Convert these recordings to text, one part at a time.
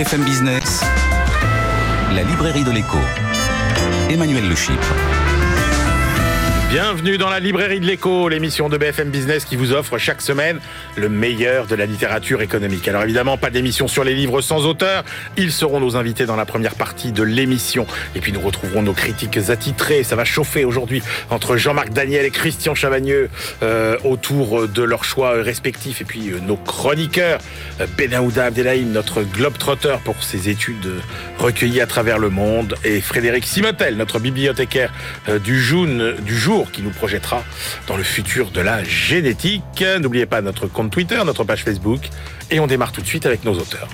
BFM Business, la librairie de l'écho. Emmanuel Le Chypre. Bienvenue dans la librairie de l'écho, l'émission de BFM Business qui vous offre chaque semaine le meilleur de la littérature économique. Alors évidemment, pas d'émission sur les livres sans auteur. Ils seront nos invités dans la première partie de l'émission. Et puis nous retrouverons nos critiques attitrés. Ça va chauffer aujourd'hui entre Jean-Marc Daniel et Christian Chavagneux euh, autour de leurs choix respectifs. Et puis euh, nos chroniqueurs, euh, Abdelhaim, notre globe-trotter pour ses études recueillies à travers le monde, et Frédéric Simotel, notre bibliothécaire euh, du, June, du jour qui nous projettera dans le futur de la génétique. N'oubliez pas notre compte Twitter, notre page Facebook. Et on démarre tout de suite avec nos auteurs.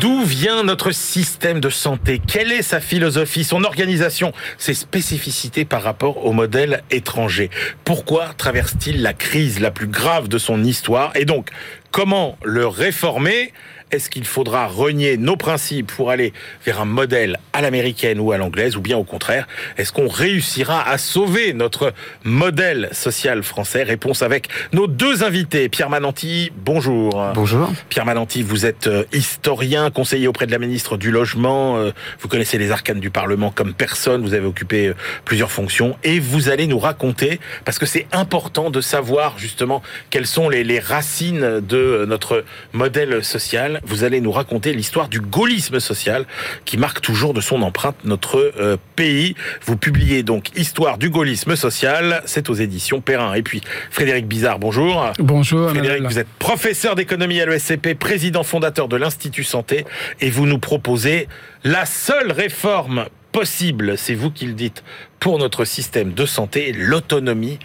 D'où vient notre système de santé? Quelle est sa philosophie, son organisation, ses spécificités par rapport au modèle étranger? Pourquoi traverse-t-il la crise la plus grave de son histoire? Et donc, comment le réformer? Est-ce qu'il faudra renier nos principes pour aller vers un modèle à l'américaine ou à l'anglaise, ou bien au contraire, est-ce qu'on réussira à sauver notre modèle social français? Réponse avec nos deux invités. Pierre Mananti, bonjour. Bonjour. Pierre Mananti, vous êtes euh, historien, conseiller auprès de la ministre du Logement. Euh, vous connaissez les arcanes du Parlement comme personne. Vous avez occupé euh, plusieurs fonctions et vous allez nous raconter, parce que c'est important de savoir justement quelles sont les, les racines de notre modèle social vous allez nous raconter l'histoire du gaullisme social qui marque toujours de son empreinte notre euh, pays. Vous publiez donc Histoire du gaullisme social, c'est aux éditions Perrin. Et puis Frédéric Bizarre, bonjour. Bonjour. Frédéric, vous êtes professeur d'économie à l'ESCP, président fondateur de l'Institut Santé et vous nous proposez la seule réforme possible, c'est vous qui le dites, pour notre système de santé, l'autonomie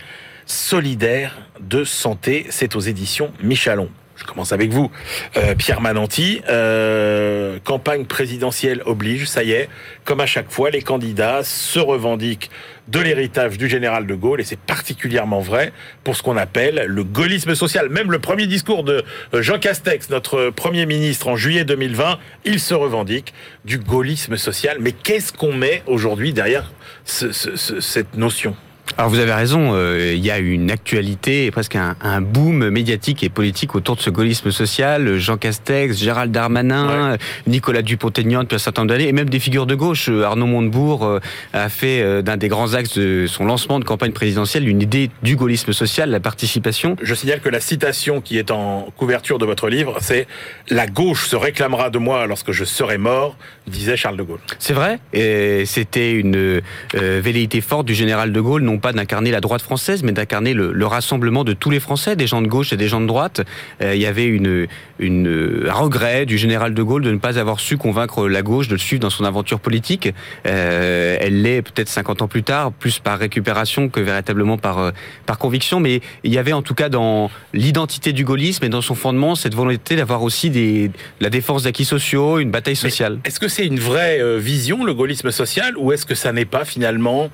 solidaire de santé. C'est aux éditions Michalon je commence avec vous, euh, Pierre Mananti. Euh, campagne présidentielle oblige, ça y est, comme à chaque fois, les candidats se revendiquent de l'héritage du général de Gaulle, et c'est particulièrement vrai pour ce qu'on appelle le gaullisme social. Même le premier discours de euh, Jean Castex, notre Premier ministre, en juillet 2020, il se revendique du gaullisme social. Mais qu'est-ce qu'on met aujourd'hui derrière ce, ce, ce, cette notion? Alors vous avez raison, euh, il y a une actualité et presque un, un, boom médiatique et politique autour de ce gaullisme social. Jean Castex, Gérald Darmanin, ouais. Nicolas Dupont-Aignan depuis un certain nombre d'années, et même des figures de gauche. Arnaud Montebourg euh, a fait euh, d'un des grands axes de son lancement de campagne présidentielle une idée du gaullisme social, la participation. Je signale que la citation qui est en couverture de votre livre, c'est « La gauche se réclamera de moi lorsque je serai mort », disait Charles de Gaulle. C'est vrai, et c'était une euh, velléité forte du général de Gaulle, non pas d'incarner la droite française, mais d'incarner le, le, rassemblement de tous les Français, des gens de gauche et des gens de droite. Euh, il y avait une, une, un regret du général de Gaulle de ne pas avoir su convaincre la gauche de le suivre dans son aventure politique. Euh, elle l'est peut-être 50 ans plus tard, plus par récupération que véritablement par, euh, par conviction, mais il y avait en tout cas dans l'identité du gaullisme et dans son fondement cette volonté d'avoir aussi des, la défense d'acquis sociaux, une bataille sociale. Est-ce que c'est une vraie euh, vision, le gaullisme social, ou est-ce que ça n'est pas finalement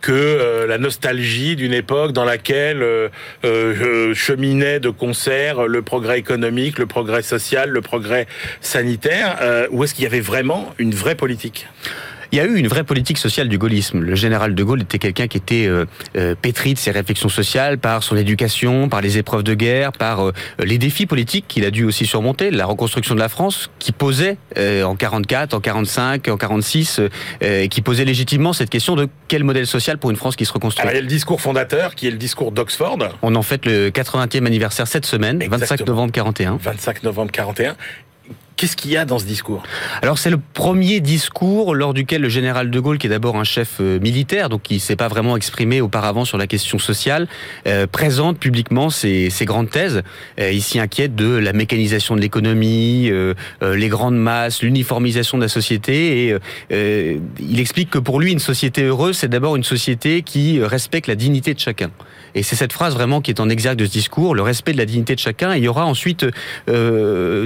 que euh, la nostalgie d'une époque dans laquelle euh, euh, cheminait de concert le progrès économique, le progrès social, le progrès sanitaire, euh, ou est-ce qu'il y avait vraiment une vraie politique? Il y a eu une vraie politique sociale du gaullisme. Le général de Gaulle était quelqu'un qui était euh, euh, pétri de ses réflexions sociales par son éducation, par les épreuves de guerre, par euh, les défis politiques qu'il a dû aussi surmonter, la reconstruction de la France qui posait euh, en 44, en 45, en 46, euh, qui posait légitimement cette question de quel modèle social pour une France qui se reconstruit. Alors, il y a le discours fondateur qui est le discours d'Oxford. On en fête le 80e anniversaire cette semaine, Exactement. 25 novembre 41. 25 novembre 41. Qu'est-ce qu'il y a dans ce discours? Alors c'est le premier discours lors duquel le général de Gaulle, qui est d'abord un chef euh, militaire, donc qui ne s'est pas vraiment exprimé auparavant sur la question sociale, euh, présente publiquement ses, grandes thèses. Euh, il s'y inquiète de la mécanisation de l'économie, les grandes masses, l'uniformisation de la société, et il explique que pour lui, une société heureuse, c'est d'abord une société qui respecte la dignité de chacun. Et c'est cette phrase vraiment qui est en exergue de ce discours, le respect de la dignité de chacun. Il y aura ensuite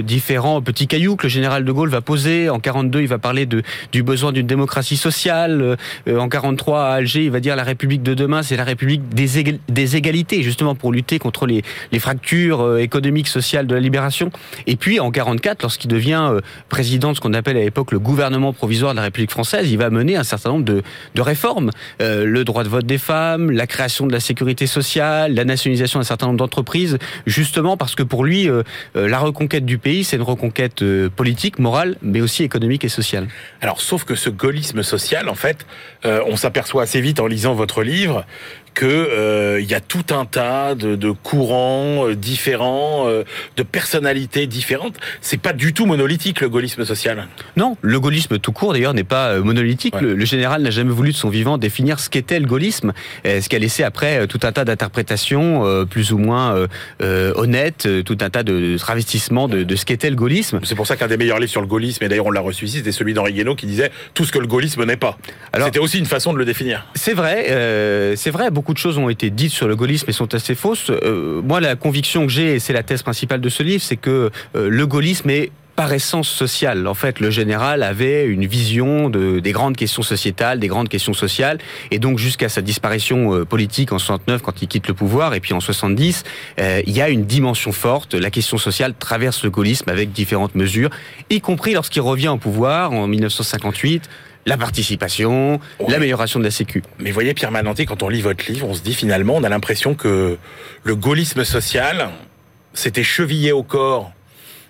différents petits cailloux que le général de Gaulle va poser. En 42, il va parler du besoin d'une démocratie sociale. Euh, en 43, à Alger, il va dire la République de demain, c'est la République des, égalités, justement pour lutter contre les, fractures euh, économiques, sociales de la libération. Et puis en 44, lorsqu'il devient euh, président de ce qu'on appelle à l'époque le gouvernement provisoire de la République française, il va mener un certain nombre de réformes. le droit de vote des femmes, la création de la sécurité sociale, la nationalisation d'un certain nombre d'entreprises, justement parce que pour lui, la reconquête du pays, c'est une reconquête politique, morale, mais aussi économique et sociale. Alors, sauf que ce gaullisme social, en fait, on s'aperçoit assez vite en lisant votre livre que euh, il y a tout un tas de, de courants euh, différents, euh, de personnalités différentes. C'est pas du tout monolithique le gaullisme social. Non, le gaullisme tout court d'ailleurs n'est pas monolithique. Le, le, général n'a jamais voulu de son vivant définir ce qu'était le gaullisme, ce qui a laissé après tout un tas d'interprétations plus ou moins honnêtes, tout un tas de travestissements de, de ce qu'était le gaullisme. C'est pour ça qu'un des meilleurs livres sur le gaullisme, et d'ailleurs on l'a reçu ici, c'était celui d'Henri Guénaud qui disait tout ce que le gaullisme n'est pas. C'était aussi une façon de le définir. C'est vrai, euh, c'est vrai. Beaucoup de choses ont été dites sur le gaullisme et sont assez fausses. Euh, moi, la conviction que j'ai, et c'est la thèse principale de ce livre, c'est que euh, le gaullisme est par essence sociale. En fait, le général avait une vision de, des grandes questions sociétales, des grandes questions sociales, et donc jusqu'à sa disparition euh, politique en 69 quand il quitte le pouvoir, et puis en 70, euh, il y a une dimension forte. La question sociale traverse le gaullisme avec différentes mesures, y compris lorsqu'il revient au pouvoir en 1958 la participation, l'amélioration de la sécu. Mais voyez, Pierre Mananté, quand on lit votre livre, on se dit finalement, on a l'impression que le gaullisme social s'était chevillé au corps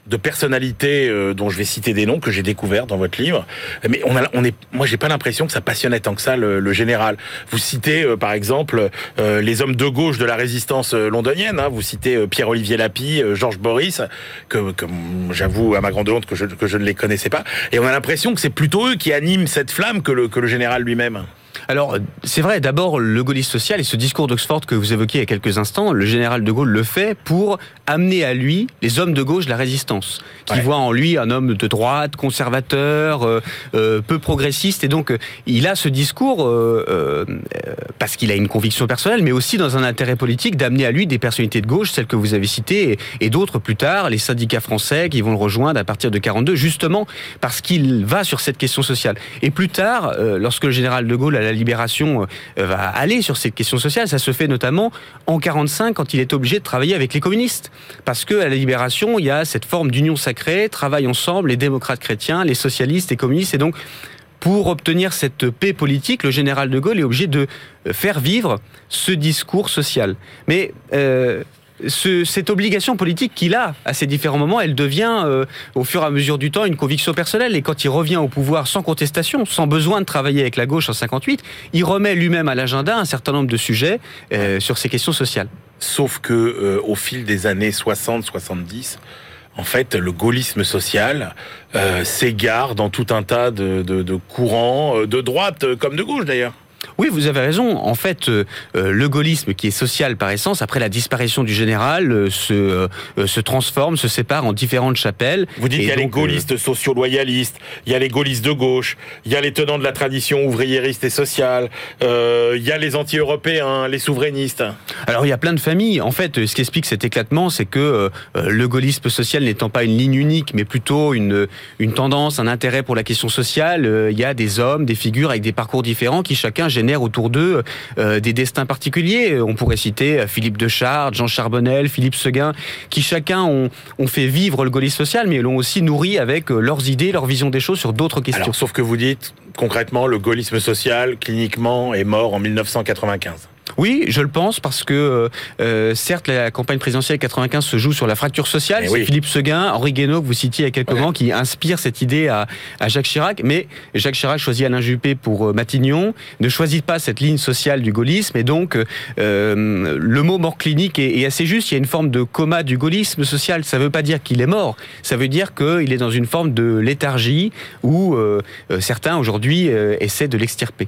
de personnalités euh, dont je vais citer des noms que j'ai découverts dans votre livre. Mais on a, on est, moi, j'ai pas l'impression que ça passionnait tant que ça le, le général. Vous citez euh, par exemple euh, les hommes de gauche de la résistance londonienne. Hein. Vous citez Pierre-Olivier Lapie, Georges Boris, que, que j'avoue à ma grande honte que je, que je ne les connaissais pas. Et on a l'impression que c'est plutôt eux qui animent cette flamme que le, que le général lui-même. Alors, c'est vrai, d'abord, le gaullisme social et ce discours d'Oxford que vous évoquiez il y a quelques instants, le général de Gaulle le fait pour amener à lui les hommes de gauche de la résistance, qui voient en lui un homme de droite, conservateur, euh, euh, peu progressiste, et donc euh, il a ce discours euh, parce qu'il a une conviction personnelle, mais aussi dans un intérêt politique d'amener à lui des personnalités de gauche, celles que vous avez citées, et, et d'autres plus tard, les syndicats français qui vont le rejoindre à partir de 42, justement parce qu'il va sur cette question sociale. Et plus tard, lorsque le général de Gaulle a la libération euh, va aller sur cette question sociale. Ça se fait notamment en 45 quand il est obligé de travailler avec les communistes. Parce que à la libération, il y a cette forme d'union sacrée, travaillent ensemble les démocrates chrétiens, les socialistes, les communistes. Et donc, pour obtenir cette paix politique, le général de Gaulle est obligé de faire vivre ce discours social. Mais euh, ce, cette obligation politique qu'il a à ces différents moments, elle devient euh, au fur et à mesure du temps une conviction personnelle. Et quand il revient au pouvoir sans contestation, sans besoin de travailler avec la gauche en 58, il remet lui-même à l'agenda un certain nombre de sujets euh, sur ces questions sociales. Sauf que euh, au fil des années 60-70, en fait, le gaullisme social s'égare dans tout un tas de, de, de courants, de droite comme de gauche d'ailleurs. Oui, vous avez raison. En fait, euh, euh, le gaullisme, qui est social par essence, après la disparition du général, euh, se, euh, se transforme, se sépare en différentes chapelles. Vous dites qu'il y a les gaullistes socio-loyalistes, il y a les gaullistes de gauche, il y a les tenants de la tradition ouvriériste et sociale, il y a les anti-européens, les souverainistes. Alors, il y a plein de familles. En fait, ce qui explique cet éclatement, c'est que le gaullisme social n'étant pas une ligne unique, mais plutôt une, une tendance, un intérêt pour la question sociale, il y a des hommes, des figures avec des parcours différents qui chacun génèrent autour d'eux euh, des destins particuliers. On pourrait citer euh, Philippe de Jean Charbonnel, Philippe Seguin, qui chacun ont, fait vivre le gaullisme social, mais l'ont aussi nourri avec euh, leurs idées, leur vision des choses sur d'autres questions. Sauf que vous dites, concrètement, le gaullisme social, cliniquement, est mort en 1995. Oui, je le pense parce que euh, certes la campagne présidentielle 95 se joue sur la fracture sociale. Eh C'est oui. Philippe Seguin, Henri Guénaud que vous citiez il y a quelques Ouais. moments qui inspire cette idée à, à Jacques Chirac. Mais Jacques Chirac choisit Alain Juppé pour euh, Matignon, ne choisit pas cette ligne sociale du gaullisme et donc euh, le mot mort clinique est, est assez juste. Il y a une forme de coma du gaullisme social. Ça ne veut pas dire qu'il est mort. Ça veut dire qu'il est dans une forme de léthargie où euh, euh, certains aujourd'hui euh, essaient de l'extirper.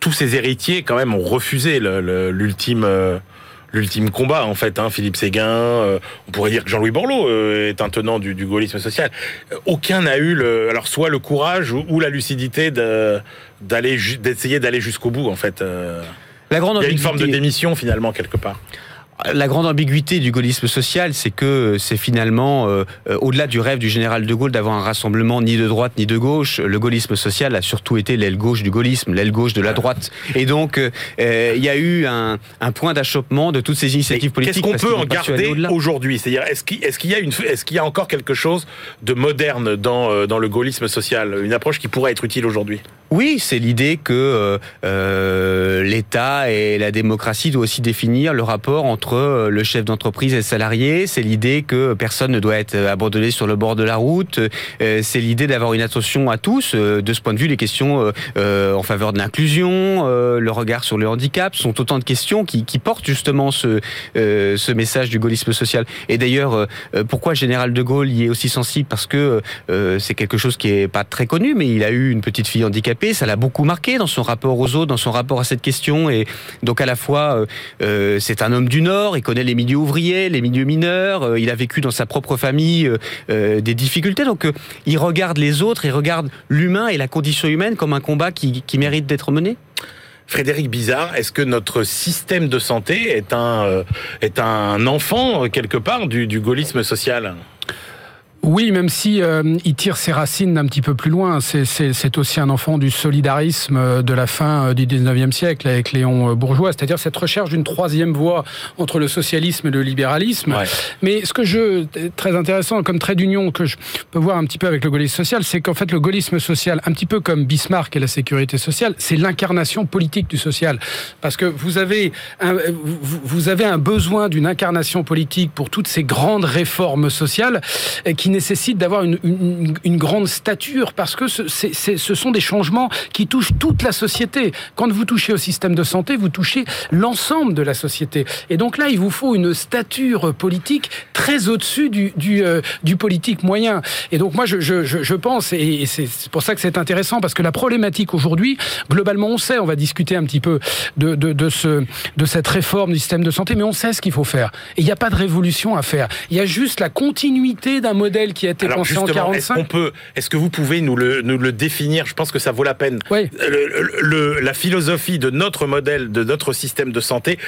Tous ces héritiers quand même ont refusé l'ultime euh, l'ultime combat en fait. Hein. Philippe Séguin, euh, on pourrait dire que Jean-Louis Borloo euh, est un tenant du, du gaullisme social. Aucun n'a eu le, alors soit le courage ou, ou la lucidité d'aller d'essayer d'aller jusqu'au bout en fait. Euh, La grande Il y a une forme de démission finalement quelque part. La grande ambiguïté du gaullisme social, c'est que c'est finalement, euh, euh, au-delà du rêve du général de Gaulle d'avoir un rassemblement ni de droite ni de gauche, le gaullisme social a surtout été l'aile gauche du gaullisme, l'aile gauche de la droite. Et donc, euh, il y a eu un, point d'achoppement de toutes ces initiatives politiques. Qu'est-ce qu'on peut en garder aujourd'hui? C'est-à-dire, est-ce qu'il y, a une, est-ce qu'il y a encore quelque chose de moderne dans, dans le gaullisme social? Une approche qui pourrait être utile aujourd'hui? Oui, c'est l'idée que l'État et la démocratie doivent aussi définir le rapport entre euh, le chef d'entreprise et le salarié. C'est l'idée que personne ne doit être abandonné sur le bord de la route. Euh, c'est l'idée d'avoir une attention à tous. Euh, de ce point de vue, les questions en faveur de l'inclusion, le regard sur le handicap sont autant de questions qui, portent justement ce, message du gaullisme social. Et d'ailleurs, pourquoi général de Gaulle y est aussi sensible? Parce que c'est quelque chose qui est pas très connu, mais il a eu une petite fille handicapée. Ça l'a beaucoup marqué dans son rapport aux autres, dans son rapport à cette question. Et donc à la fois, c'est un homme du Nord il connaît les milieux ouvriers, les milieux mineurs, euh, il a vécu dans sa propre famille euh, euh, des difficultés, donc il regarde les autres, il regarde l'humain et la condition humaine comme un combat qui, mérite d'être mené. Frédéric Bizarre, est-ce que notre système de santé est un, enfant, quelque part, du gaullisme social? Oui, même si euh, il tire ses racines un petit peu plus loin, c'est aussi un enfant du solidarisme euh, de la fin euh, du 19e siècle avec Léon Bourgeois, c'est-à-dire cette recherche d'une troisième voie entre le socialisme et le libéralisme. Mais ce que je très intéressant comme trait d'union que je peux voir un petit peu avec le gaullisme social, c'est qu'en fait le gaullisme social, un petit peu comme Bismarck et la sécurité sociale, c'est l'incarnation politique du social, parce que vous avez un, vous avez un besoin d'une incarnation politique pour toutes ces grandes réformes sociales qui nécessite d'avoir une, grande stature parce que ce, sont des changements qui touchent toute la société. Quand vous touchez au système de santé, vous touchez l'ensemble de la société. Et donc là, il vous faut une stature politique très au-dessus du, euh, politique moyen. Et donc moi, je, pense, et c'est pour ça que c'est intéressant, parce que la problématique aujourd'hui, globalement, on sait, on va discuter un petit peu de cette réforme du système de santé, mais on sait ce qu'il faut faire. Et il n'y a pas de révolution à faire. Il y a juste la continuité d'un modèle qui a été pensé en 45. Est-ce peut, est-ce que vous pouvez nous le, nous le définir? Je pense que ça vaut la peine. Oui. Le, la philosophie de notre modèle, de notre système de santé,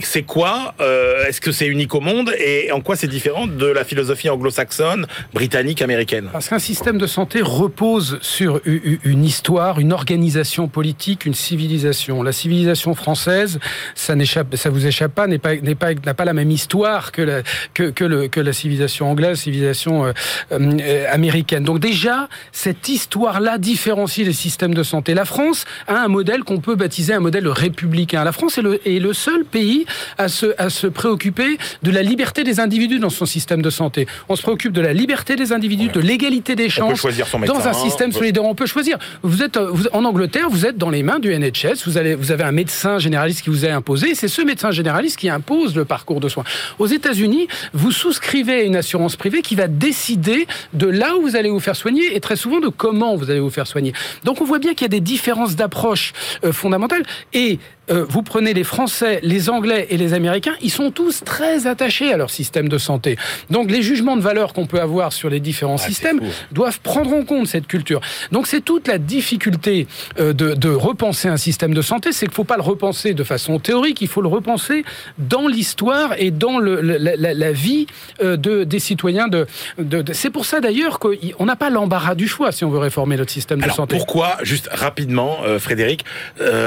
c'est quoi euh, Est-ce que c'est unique au monde Et en quoi c'est différent de la philosophie anglo-saxonne, britannique, américaine? Parce qu'un système de santé repose sur une histoire, une organisation politique, une civilisation. La civilisation française, ça n'échappe, ça vous échappe pas, n'est pas, n'est pas, n'a pas la même histoire que la, que, la civilisation anglaise, civilisation euh, euh, américaine. Donc déjà, cette histoire-là différencie les systèmes de santé. La France a un modèle qu'on peut baptiser un modèle républicain. La France est le, est le seul pays à se, à se préoccuper de la liberté des individus dans son système de santé. On se préoccupe de la liberté des individus, de l'égalité des chances. dans un système solidaire, on peut choisir. Vous êtes en Angleterre, vous êtes dans les mains du NHS. Vous, allez, vous avez un médecin généraliste qui vous a imposé. C'est ce médecin généraliste qui impose le parcours de soins. Aux États-Unis, vous souscrivez à une assurance privée qui va décider de là où vous allez vous faire soigner et très souvent de comment vous allez vous faire soigner. Donc on voit bien qu'il y a des différences d'approche euh, fondamentales et euh, vous prenez les Français, les Anglais et les Américains, ils sont tous très attachés à leur système de santé. Donc les jugements de valeur qu'on peut avoir sur les différents systèmes doivent prendre en compte cette culture. Donc c'est toute la difficulté euh, de, de, repenser un système de santé, c'est qu'il ne faut pas le repenser de façon théorique, il faut le repenser dans l'histoire et dans le, la, la, la, vie euh, de, des citoyens. De, de c'est pour ça d'ailleurs qu'on n'a pas l'embarras du choix si on veut réformer notre système de santé. Pourquoi, juste rapidement, Frédéric,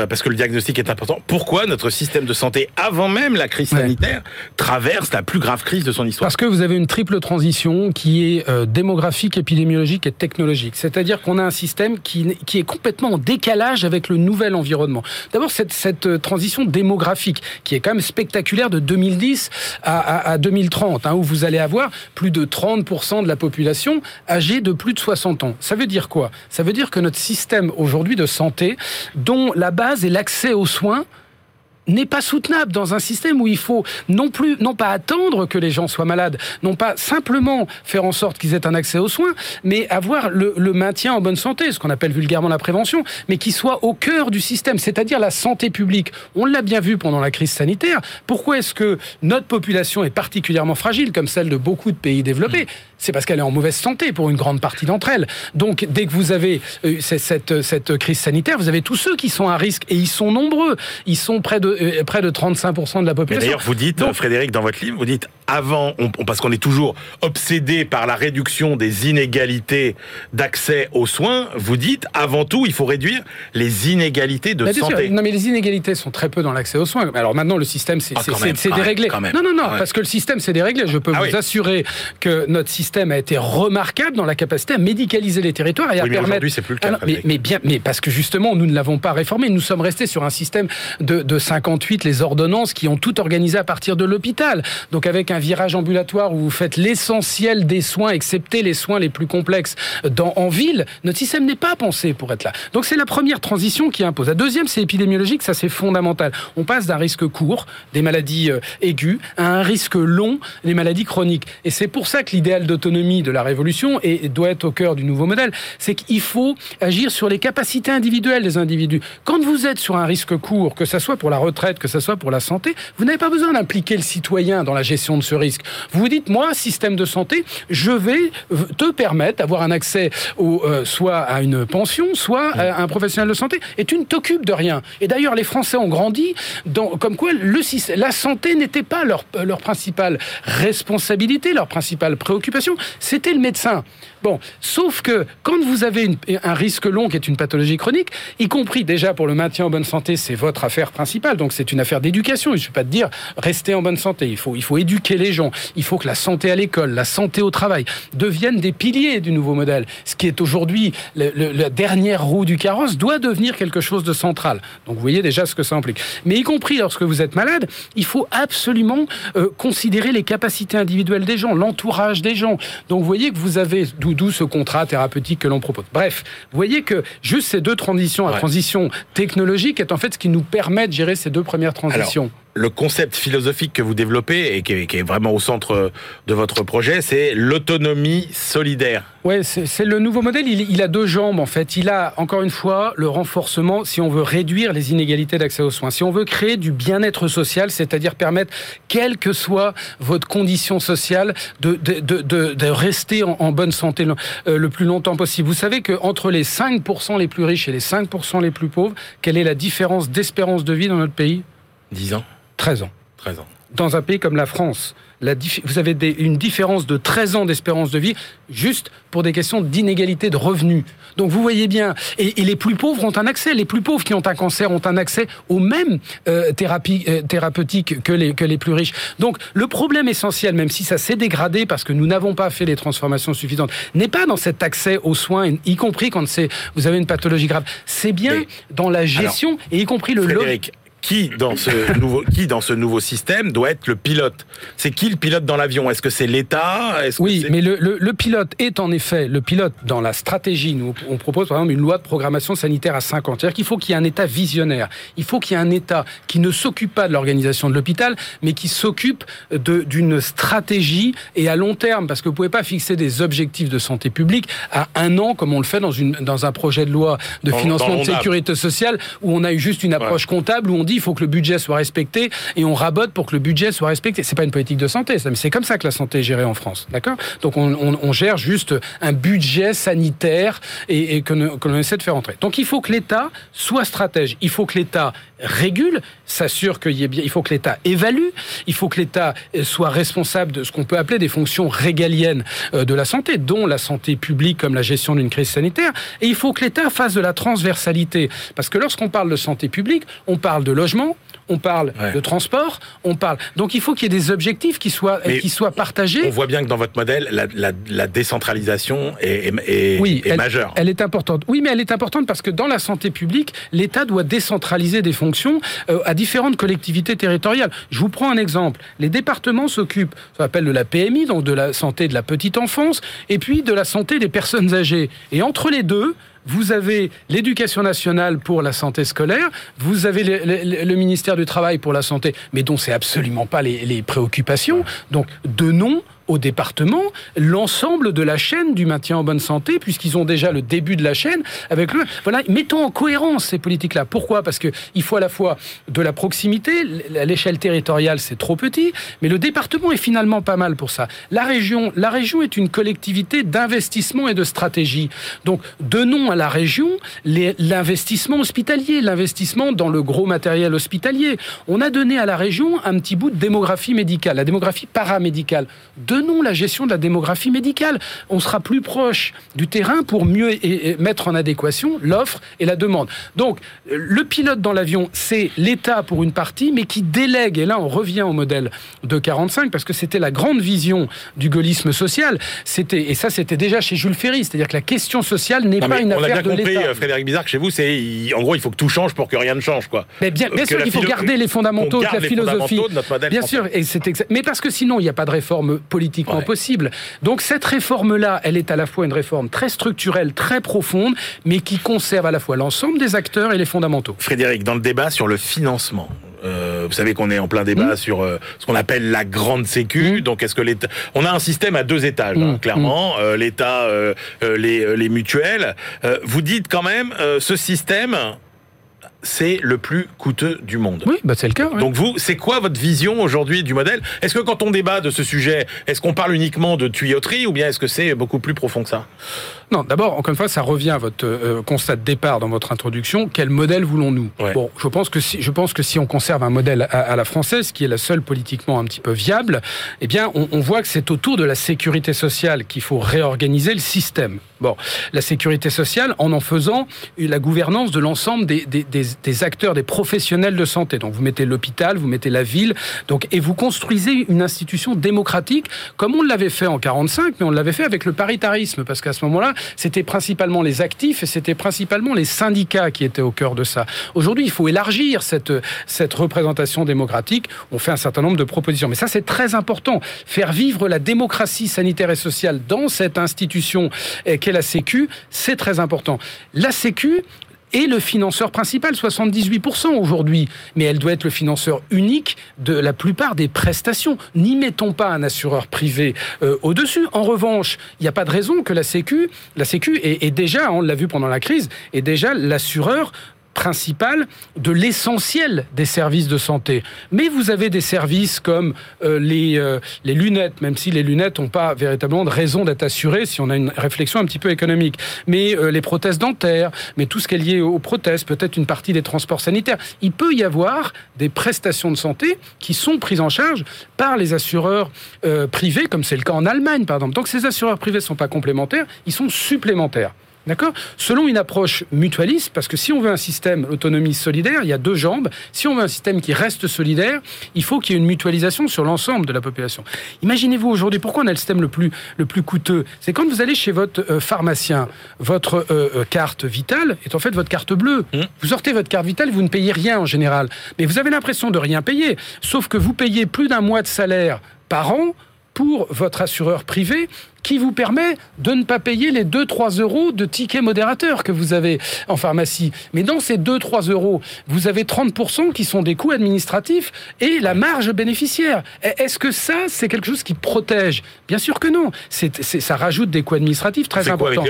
parce que le diagnostic est important, pourquoi notre système de santé, avant même la crise sanitaire, traverse la plus grave crise de son histoire Parce que vous avez une triple transition qui est euh, démographique, épidémiologique et technologique. C'est-à-dire qu'on a un système qui, qui est complètement en décalage avec le nouvel environnement. D'abord, cette, cette euh, transition démographique, qui est quand même spectaculaire de 2010 à, à, 2030, hein, où vous allez avoir plus de 30% de la population âgée de plus de 60 ans. Ça veut dire quoi? Ça veut dire que notre système aujourd'hui de santé, dont la base est l'accès aux soins, n'est pas soutenable dans un système où il faut non plus, non pas attendre que les gens soient malades, non pas simplement faire en sorte qu'ils aient un accès aux soins, mais avoir le, maintien en bonne santé, ce qu'on appelle vulgairement la prévention, mais qui soit au cœur du système, c'est-à-dire la santé publique. On l'a bien vu pendant la crise sanitaire. Pourquoi est-ce que notre population est particulièrement fragile, comme celle de beaucoup de pays développés? C'est parce qu'elle est en mauvaise santé pour une grande partie d'entre elles. Donc, dès que vous avez euh, cette, cette crise sanitaire, vous avez tous ceux qui sont à risque, et ils sont nombreux. Ils sont près de euh, près de 35% de la population. D'ailleurs, vous dites, Frédéric, dans votre livre, vous dites avant, parce qu'on est toujours obsédé par la réduction des inégalités d'accès aux soins, vous dites avant tout, il faut réduire les inégalités de santé. Non, mais les inégalités sont très peu dans l'accès aux soins. Alors maintenant, le système, c'est ah, déréglé. non, non, non, parce que le système, c'est déréglé. Je peux ah vous assurer que notre système a été remarquable dans la capacité à médicaliser les territoires et à permettre. Aujourd'hui, c'est plus le cas. Ah mais, bien, mais parce que justement, nous ne l'avons pas réformé. Nous sommes restés sur un système de, de 58, les ordonnances qui ont tout organisé à partir de l'hôpital. Donc avec un virage ambulatoire où vous faites l'essentiel des soins, excepté les soins les plus complexes dans, en ville, notre système n'est pas pensé pour être là. Donc c'est la première transition qui impose. La deuxième, c'est épidémiologique, ça c'est fondamental. On passe d'un risque court, des maladies euh, aiguës, à un risque long, les maladies chroniques. Et c'est pour ça que l'idéal de la révolution et doit être au cœur du nouveau modèle, c'est qu'il faut agir sur les capacités individuelles des individus. Quand vous êtes sur un risque court, que ce soit pour la retraite, que ce soit pour la santé, vous n'avez pas besoin d'impliquer le citoyen dans la gestion de ce risque. Vous vous dites, moi, système de santé, je vais te permettre d'avoir un accès au, euh, soit à une pension, soit à un professionnel de santé, et tu ne t'occupes de rien. Et d'ailleurs, les Français ont grandi dans, comme quoi le, la santé n'était pas leur, leur principale responsabilité, leur principale préoccupation, c'était le médecin. Bon, sauf que quand vous avez un risque long qui est une pathologie chronique, y compris déjà pour le maintien en bonne santé, c'est votre affaire principale, donc c'est une affaire d'éducation. Je ne vais pas te dire restez en bonne santé. Il faut, il faut éduquer les gens. Il faut que la santé à l'école, la santé au travail deviennent des piliers du nouveau modèle. Ce qui est aujourd'hui la dernière roue du carrosse doit devenir quelque chose de central. Donc vous voyez déjà ce que ça implique. Mais y compris lorsque vous êtes malade, il faut absolument euh, considérer les capacités individuelles des gens, l'entourage des gens. Donc vous voyez que vous avez d'où ce contrat thérapeutique que l'on propose. Bref, vous voyez que juste ces deux transitions, la transition technologique est en fait ce qui nous permet de gérer ces deux premières transitions le concept philosophique que vous développez et qui est, vraiment au centre de votre projet, c'est l'autonomie solidaire. Oui, c'est le nouveau modèle. Il, a deux jambes en fait. Il a encore une fois le renforcement si on veut réduire les inégalités d'accès aux soins, si on veut créer du bien-être social, c'est-à-dire permettre, quelle que soit votre condition sociale, de, de, rester en, bonne santé le, euh, le, plus longtemps possible. Vous savez qu'entre les 5% les plus riches et les 5% les plus pauvres, quelle est la différence d'espérance de vie dans notre pays? 10 ans 13 ans. 13 ans. Dans un pays comme la France, la vous avez une différence de 13 ans d'espérance de vie juste pour des questions d'inégalité de revenus. Donc vous voyez bien, et, les plus pauvres ont un accès, les plus pauvres qui ont un cancer ont un accès aux mêmes euh, thérapies euh, thérapeutiques que les, que les plus riches. Donc le problème essentiel, même si ça s'est dégradé parce que nous n'avons pas fait les transformations suffisantes, n'est pas dans cet accès aux soins, y compris quand vous avez une pathologie grave. C'est bien dans la gestion, et y compris le... Frédéric, qui dans ce nouveau qui dans ce nouveau système doit être le pilote? C'est qui le pilote dans l'avion? Est-ce que c'est l'État? Oui, mais le, le, pilote est en effet le pilote dans la stratégie. Nous on propose par exemple une loi de programmation sanitaire à 5 ans. C'est-à-dire qu'il faut qu'il y ait un État visionnaire. Il faut qu'il y ait un État qui ne s'occupe pas de l'organisation de l'hôpital, mais qui s'occupe d'une stratégie et à long terme, parce que vous pouvez pas fixer des objectifs de santé publique à un an comme on le fait dans une dans un projet de loi de financement de sécurité sociale où on a eu juste une approche comptable où on dit il faut que le budget soit respecté et on rabote pour que le budget soit respecté. C'est pas une politique de santé, mais c'est comme ça que la santé est gérée en France, d'accord? Donc on, gère juste un budget sanitaire et, que l'on essaie de faire entrer. Donc il faut que l'État soit stratège, il faut que l'État régule, s'assure qu'il y ait bien, il faut que l'État évalue, il faut que l'État soit responsable de ce qu'on peut appeler des fonctions régaliennes euh, de la santé, dont la santé publique comme la gestion d'une crise sanitaire, et il faut que l'État fasse de la transversalité, parce que lorsqu'on parle de santé publique, on parle de logement, on parle de transport, on parle. Donc il faut qu'il y ait des objectifs qui soient, qui soient partagés. On voit bien que dans votre modèle, la, décentralisation est, est, majeure. Elle est importante. Oui, mais elle est importante parce que dans la santé publique, l'État doit décentraliser des fonctions euh, à différentes collectivités territoriales. Je vous prends un exemple. Les départements s'occupent, ça s'appelle de la PMI, donc de la santé de la petite enfance, et puis de la santé des personnes âgées. Et entre les deux, vous avez l'éducation nationale pour la santé scolaire, vous avez le, ministère du Travail pour la santé, mais dont c'est absolument pas les, préoccupations. Donc, de nom au département l'ensemble de la chaîne du maintien en bonne santé, puisqu'ils ont déjà le début de la chaîne avec le. Voilà, mettons en cohérence ces politiques-là. Pourquoi? Parce qu'il faut à la fois de la proximité, l'échelle territoriale c'est trop petit, mais le département est finalement pas mal pour ça. La région, la région est une collectivité d'investissement et de stratégie. Donc donnons à la région l'investissement hospitalier, l'investissement dans le gros matériel hospitalier. On a donné à la région un petit bout de démographie médicale, la démographie paramédicale. Donnons la gestion de la démographie médicale. On sera plus proche du terrain pour mieux mettre en adéquation l'offre et la demande. Donc, le pilote dans l'avion, c'est l'État pour une partie, mais qui délègue, et là on revient au modèle de 45, parce que c'était la grande vision du gaullisme social, c'était, et ça c'était déjà chez Jules Ferry, c'est-à-dire que la question sociale n'est pas une affaire de l'État. On a bien compris, euh, Frédéric Bizarre, que chez vous, c'est, en gros, il faut que tout change pour que rien ne change, quoi. Mais bien, bien sûr qu'il faut garder les fondamentaux de la philosophie. De notre modèle bien sûr, et c'est mais parce que sinon, il n'y a pas de réforme politiquement possible. Donc cette réforme-là, elle est à la fois une réforme très structurelle, très profonde, mais qui conserve à la fois l'ensemble des acteurs et les fondamentaux. Frédéric, dans le débat sur le financement, euh, vous savez qu'on est en plein débat mmh. sur euh, ce qu'on appelle la grande sécu. Mmh. Donc, est-ce que l'État, on a un système à deux étages, hein, mmh. clairement, euh, l'État, les, les mutuelles. vous dites quand même, ce système, c'est le plus coûteux du monde. Oui, bah c'est le cas. Donc vous, c'est quoi votre vision aujourd'hui du modèle? Est-ce que quand on débat de ce sujet, est-ce qu'on parle uniquement de tuyauterie ou bien est-ce que c'est beaucoup plus profond que ça? Non, d'abord, encore une fois, ça revient à votre euh, constat de départ dans votre introduction. Quel modèle voulons-nous? Bon, je pense que si, je pense que si on conserve un modèle à, la française, qui est la seule politiquement un petit peu viable, eh bien, on, voit que c'est autour de la sécurité sociale qu'il faut réorganiser le système. Bon, la sécurité sociale en en faisant la gouvernance de l'ensemble des, des, des des, acteurs, des professionnels de santé. Donc vous mettez l'hôpital, vous mettez la ville, donc et vous construisez une institution démocratique comme on l'avait fait en 45, mais on l'avait fait avec le paritarisme parce qu'à ce moment-là, c'était principalement les actifs et c'était principalement les syndicats qui étaient au cœur de ça. Aujourd'hui, il faut élargir cette représentation démocratique. On fait un certain nombre de propositions, mais ça c'est très important. Faire vivre la démocratie sanitaire et sociale dans cette institution qu'est la Sécu, c'est très important. La Sécu, est le financeur principal, 78% aujourd'hui. Mais elle doit être le financeur unique de la plupart des prestations. N'y mettons pas un assureur privé euh, au-dessus. En revanche, il n'y a pas de raison que la Sécu, la Sécu est, est déjà, on l'a vu pendant la crise, est déjà l'assureur principal de l'essentiel des services de santé. Mais vous avez des services comme euh, les, euh, les lunettes, même si les lunettes n'ont pas véritablement de raison d'être assurées si on a une réflexion un petit peu économique. Mais euh, les prothèses dentaires, mais tout ce qui est lié aux prothèses, peut-être une partie des transports sanitaires. Il peut y avoir des prestations de santé qui sont prises en charge par les assureurs privés, comme c'est le cas en Allemagne, par exemple. Donc ces assureurs privés ne sont pas complémentaires, ils sont supplémentaires. D'accord? Selon une approche mutualiste, parce que si on veut un système autonomie solidaire, il y a deux jambes. Si on veut un système qui reste solidaire, il faut qu'il y ait une mutualisation sur l'ensemble de la population. Imaginez-vous aujourd'hui, pourquoi on a le système le plus, le plus coûteux? C'est quand vous allez chez votre euh, pharmacien, votre euh, euh, carte vitale est en fait votre carte bleue. Mmh. Vous sortez votre carte vitale, vous ne payez rien en général. Mais vous avez l'impression de rien payer. Sauf que vous payez plus d'un mois de salaire par an pour votre assureur privé qui vous permet de ne pas payer les 2-3 euros de ticket modérateur que vous avez en pharmacie. Mais dans ces 2-3 euros, vous avez 30% qui sont des coûts administratifs et la marge bénéficiaire. Est-ce que ça, c'est quelque chose qui protège? Bien sûr que non. C'est, ça rajoute des coûts administratifs très importants.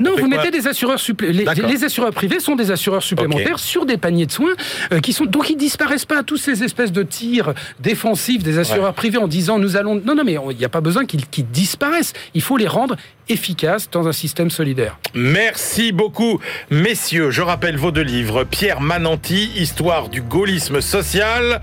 non, vous mettez des assureurs supplémentaires. Les, assureurs privés sont des assureurs supplémentaires sur des paniers de soins euh, qui sont donc ils disparaissent pas tous ces espèces de tirs défensifs des assureurs privés en disant nous allons non non mais il n'y a pas besoin qu'ils, qu'ils disparaissent il faut les rendre efficaces dans un système solidaire. Merci beaucoup, messieurs. Je rappelle vos deux livres. Pierre Mananti, Histoire du gaullisme social.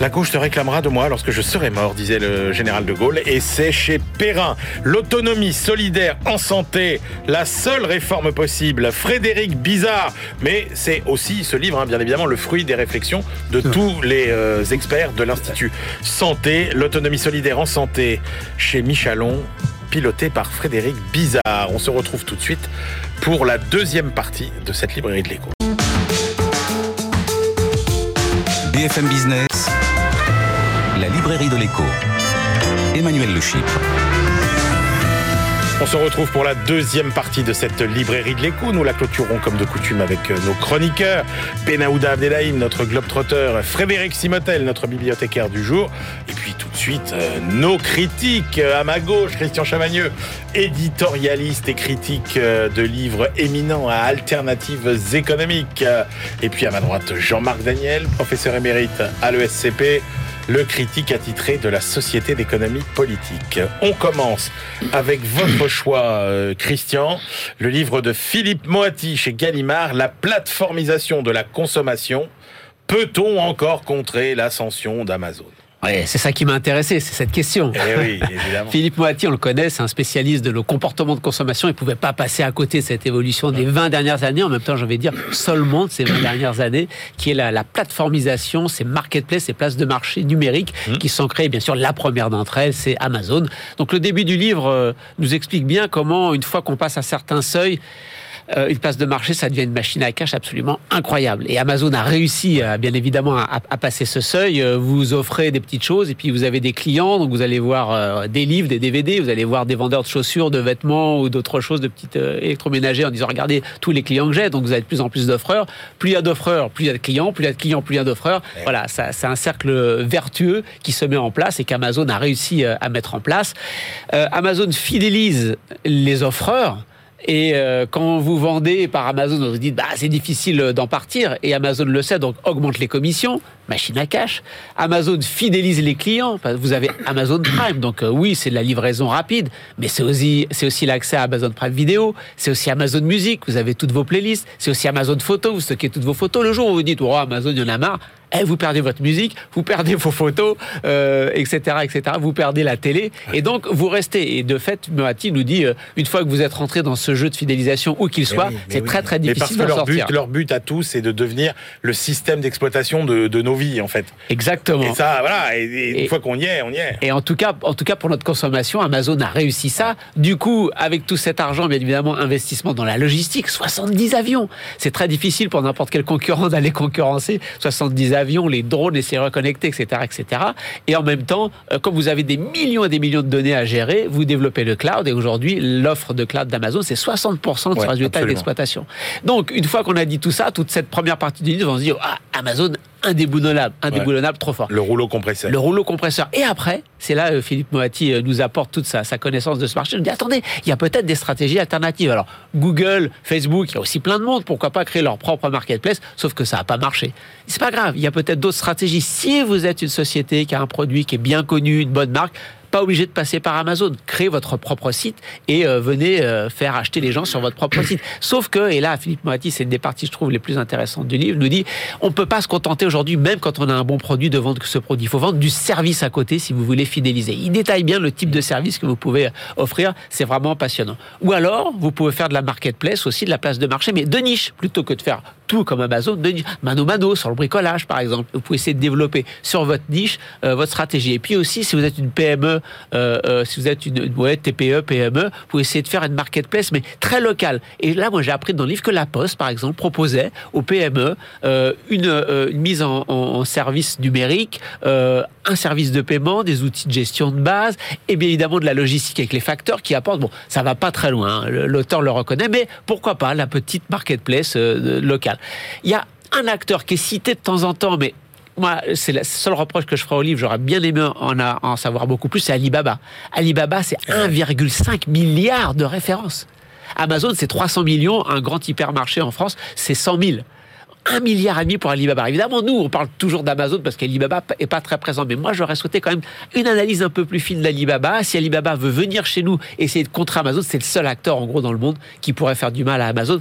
La gauche te réclamera de moi lorsque je serai mort, disait le général de Gaulle, et c'est chez Perrin. L'autonomie solidaire en santé, la seule réforme possible. Frédéric Bizarre, mais c'est aussi ce livre, hein, bien évidemment, le fruit des réflexions de tous les euh, experts de l'Institut Santé. L'autonomie solidaire en santé chez Michalon, piloté par Frédéric Bizarre. On se retrouve tout de suite pour la deuxième partie de cette librairie de l'écho. BFM Business librairie de l'écho. Emmanuel Le On se retrouve pour la deuxième partie de cette librairie de l'écho. Nous la clôturons comme de coutume avec euh, nos chroniqueurs. Benaouda Abdelhaim, notre globe-trotteur. Frédéric Simotel, notre bibliothécaire du jour. Et puis tout de suite, euh, nos critiques. À ma gauche, Christian Chavagneux, éditorialiste et critique euh, de livres éminents à alternatives économiques. Et puis à ma droite, Jean-Marc Daniel, professeur émérite à l'ESCP le critique attitré de la Société d'économie politique. On commence avec votre choix, euh, Christian, le livre de Philippe Moati chez Gallimard, La plateformisation de la consommation. Peut-on encore contrer l'ascension d'Amazon? Ouais, c'est ça qui m'a intéressé, c'est cette question. Eh Philippe Moati, on le connaît, c'est un spécialiste de nos comportements de consommation. Il ne pouvait pas passer à côté de cette évolution des 20 dernières années. En même temps, je vais dire seulement de ces 20 dernières années, qui est la, la plateformisation, ces marketplaces, ces places de marché numériques mmh. qui sont créées. Bien sûr, la première d'entre elles, c'est Amazon. Donc le début du livre euh, nous explique bien comment, une fois qu'on passe à certains seuils, euh, une place de marché, ça devient une machine à cash absolument incroyable. Et Amazon a réussi, euh, bien évidemment, à, passer ce seuil. Euh, vous offrez des petites choses et puis vous avez des clients, donc vous allez voir des livres, des DVD, vous allez voir des vendeurs de chaussures, de vêtements ou d'autres choses, de petites électroménagers en disant regardez tous les clients que j'ai. Donc vous avez de plus en plus d'offreurs. Plus il y a d'offreurs, plus il y a de clients. Plus il y a de clients, plus il y a d'offreurs. Voilà, c'est un cercle vertueux qui se met en place et qu'Amazon a réussi à mettre en place. Amazon fidélise les offreurs et euh, quand vous vendez par Amazon, vous vous dites bah c'est difficile d'en partir et Amazon le sait donc augmente les commissions, machine à cash. Amazon fidélise les clients. Vous avez Amazon Prime donc euh, oui c'est de la livraison rapide, mais c'est aussi c'est aussi l'accès à Amazon Prime Vidéo, c'est aussi Amazon Music. Vous avez toutes vos playlists, c'est aussi Amazon Photo. Vous stockez toutes vos photos. Le jour où vous dites oh Amazon il y en a marre, eh, vous perdez votre musique, vous perdez vos photos, euh, etc., etc. Vous perdez la télé, et donc vous restez. Et de fait, Moati nous dit, euh, une fois que vous êtes rentré dans ce jeu de fidélisation, où qu'il soit, c'est très très difficile de leur But, leur but à tous, c'est de devenir le système d'exploitation de, de, nos vies, en fait. Exactement. Et ça, voilà. Et, une fois qu'on y est, on y est. Et en tout cas, en tout cas pour notre consommation, Amazon a réussi ça. Du coup, avec tout cet argent, bien évidemment, investissement dans la logistique, 70 avions. C'est très difficile pour n'importe quel concurrent d'aller concurrencer 70 avions, les drones, les serveurs connectés, etc., etc. Et en même temps, euh, comme vous avez des millions et des millions de données à gérer, vous développez le cloud. Et aujourd'hui, l'offre de cloud d'Amazon, c'est 60% de ce résultat d'exploitation. Donc, une fois qu'on a dit tout ça, toute cette première partie du livre, on se dit, ah, Amazon indéboulonnable, indéboulonnable, trop fort. Le rouleau compresseur. Le rouleau compresseur. Et après, c'est là euh, Philippe Moati euh, nous apporte toute sa, sa connaissance de ce marché. Il nous dit attendez, il y a peut-être des stratégies alternatives. Alors Google, Facebook, il y a aussi plein de monde. Pourquoi pas créer leur propre marketplace Sauf que ça n'a pas marché. C'est pas grave. Il y a peut-être d'autres stratégies. Si vous êtes une société qui a un produit qui est bien connu, une bonne marque, pas obligé de passer par Amazon. Créez votre propre site et euh, venez euh, faire acheter les gens sur votre propre site. Sauf que, et là, Philippe Moati, c'est une des parties, je trouve, les plus intéressantes du livre, nous dit, on peut pas se contenter aujourd'hui, même quand on a un bon produit, de vendre que ce produit. Il faut vendre du service à côté si vous voulez fidéliser. Il détaille bien le type de service que vous pouvez euh, offrir. C'est vraiment passionnant. Ou alors, vous pouvez faire de la marketplace aussi, de la place de marché, mais de niche, plutôt que de faire tout comme Amazon, de niche. Mano mano, sur le bricolage, par exemple. Vous pouvez essayer de développer sur votre niche votre stratégie. Et puis aussi, si vous êtes une PME, euh, euh, si vous êtes une, TPE, PME, vous essayer de faire une marketplace, mais très locale. Et là, moi, j'ai appris dans le livre que la Poste, par exemple, proposait aux PME euh, une, mise en, service numérique, un service de paiement, des outils de gestion de base, et bien évidemment de la logistique avec les facteurs qui apportent. Bon, ça va pas très loin, hein, l'auteur le reconnaît, mais pourquoi pas la petite marketplace locale. Il y a un acteur qui est cité de temps en temps, mais moi, c'est le seul reproche que je ferai au livre, j'aurais bien aimé en, en savoir beaucoup plus, c'est Alibaba. Alibaba, c'est 1,5 milliard de références. Amazon, c'est 300 millions, un grand hypermarché en France, c'est 100 000 un milliard et demi pour Alibaba. Évidemment, nous, on parle toujours d'Amazon parce qu'Alibaba est pas très présent. Mais moi, j'aurais souhaité quand même une analyse un peu plus fine d'Alibaba. Si Alibaba veut venir chez nous et essayer de contrer Amazon, c'est le seul acteur, en gros, dans le monde qui pourrait faire du mal à Amazon.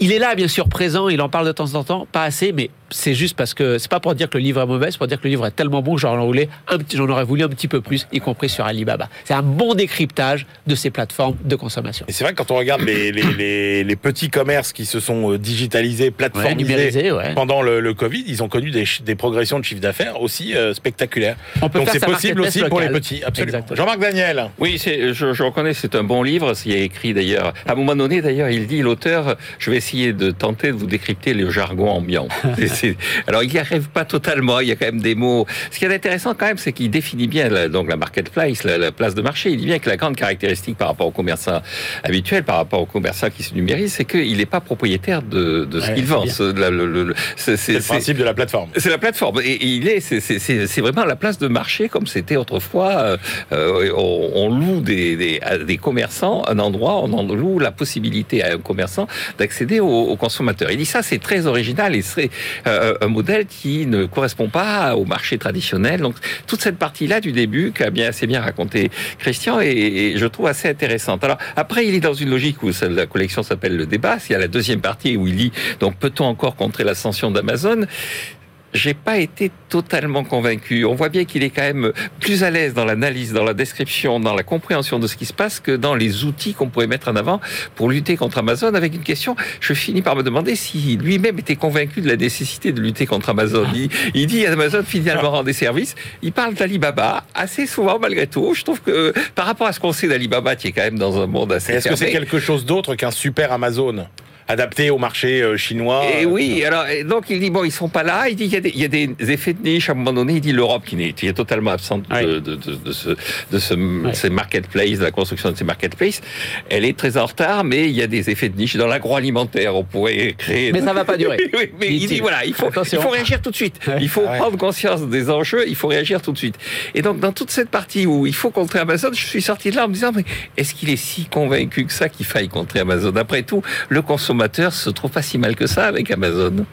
Il est là, bien sûr, présent. Il en parle de temps en temps. Pas assez, mais c'est juste parce que c'est pas pour dire que le livre est mauvais, c'est pour dire que le livre est tellement bon que j'en aurais, j'en aurais voulu un petit peu plus, y compris sur Alibaba. C'est un bon décryptage de ces plateformes de consommation. Et c'est vrai que quand on regarde les, les, les, petits commerces qui se sont euh, digitalisés, plateformisés pendant le, Covid, ils ont connu des, des progressions de chiffre d'affaires aussi euh, spectaculaires. Donc c'est possible aussi pour les petits. Absolument. Jean-Marc Daniel. Oui, je, je reconnais, c'est un bon livre. Il est écrit d'ailleurs. À un moment donné, d'ailleurs, il dit l'auteur, je vais essayer de tenter de vous décrypter le jargon ambiant. alors il n'y arrive pas totalement. Il y a quand même des mots. Ce qui est intéressant quand même, c'est qu'il définit bien la, donc la marketplace, la, la place de marché. Il dit bien que la grande caractéristique par rapport au commerçant habituel, par rapport au commerçant qui se numérise, c'est qu'il n'est pas propriétaire de, de ce Ouais, qu'il vend. c'est- le principe de la plateforme. c'est la plateforme. Et, et il est, c'est- c'est c'est- c'est vraiment la place de marché comme c'était autrefois. Euh, euh, on, on loue des, des, à des commerçants un endroit, on en loue la possibilité à un commerçant d'accéder aux, aux consommateurs. Il dit ça, c'est très original et c'est un modèle qui ne correspond pas au marché traditionnel. Donc toute cette partie-là du début qu'a bien assez bien raconté Christian et, je trouve assez intéressante. Alors après, il est dans une logique où la collection s'appelle le débat. Il y a la deuxième partie où il dit donc peut-on encore contrer l'ascension d'Amazon? J'ai pas été totalement convaincu. On voit bien qu'il est quand même plus à l'aise dans l'analyse, dans la description, dans la compréhension de ce qui se passe que dans les outils qu'on pourrait mettre en avant pour lutter contre Amazon. Avec une question, je finis par me demander si lui-même était convaincu de la nécessité de lutter contre Amazon. Il, il dit Amazon finalement rend des services. Il parle d'Alibaba assez souvent malgré tout. Je trouve que par rapport à ce qu'on sait d'Alibaba, qui est quand même dans un monde assez Est-ce que c'est quelque chose d'autre qu'un super Amazon? Adapté au marché euh, chinois Et euh, oui, alors et donc il dit bon ils sont pas là. Il dit il y a des, il y a des effets de niche à un moment donné. Il dit l'Europe qui, est totalement absente de, Oui. de, de, de ce de ce ces marketplaces, de la construction de ces marketplaces. Elle est très en retard, mais il y a des effets de niche dans l'agroalimentaire. On pourrait créer. Mais ça va pas durer. oui, mais il dit voilà, il faut Attention. il faut réagir tout de suite. Il faut Ah prendre conscience des enjeux. Il faut réagir tout de suite. Et donc dans toute cette partie où il faut contrer Amazon, je suis sorti de là en me disant mais est-ce qu'il est si convaincu que ça qu'il faille contrer Amazon? Après tout, le consommateur se trouve pas si mal que ça avec Amazon.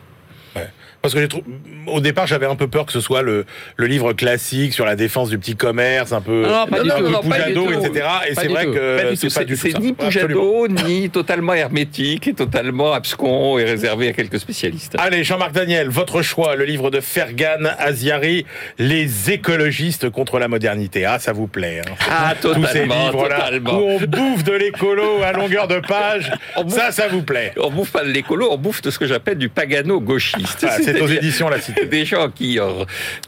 Parce que j'ai trou- au départ, j'avais un peu peur que ce soit le, le livre classique sur la défense du petit commerce, un peu, Non, pas un du peu tout, non, pas du Poujado, tout. etc. Et c'est vrai tout. que c'est pas du tout c'est ni. Poujado, ni totalement hermétique, et totalement abscon et réservé à quelques spécialistes. Allez, Jean-Marc Daniel, votre choix, le livre de Fergan Aziari, Les écologistes contre la modernité. Ah, ça vous plaît. hein. Ah, Tous ces totalement, livres-là totalement. où on bouffe de l'écolo à longueur de page, bouffe- ça, ça vous plaît. On bouffe pas de l'écolo, on bouffe de ce que j'appelle du pagano gauchiste. Ah, c'est aux éditions La Cité. Des gens qui euh,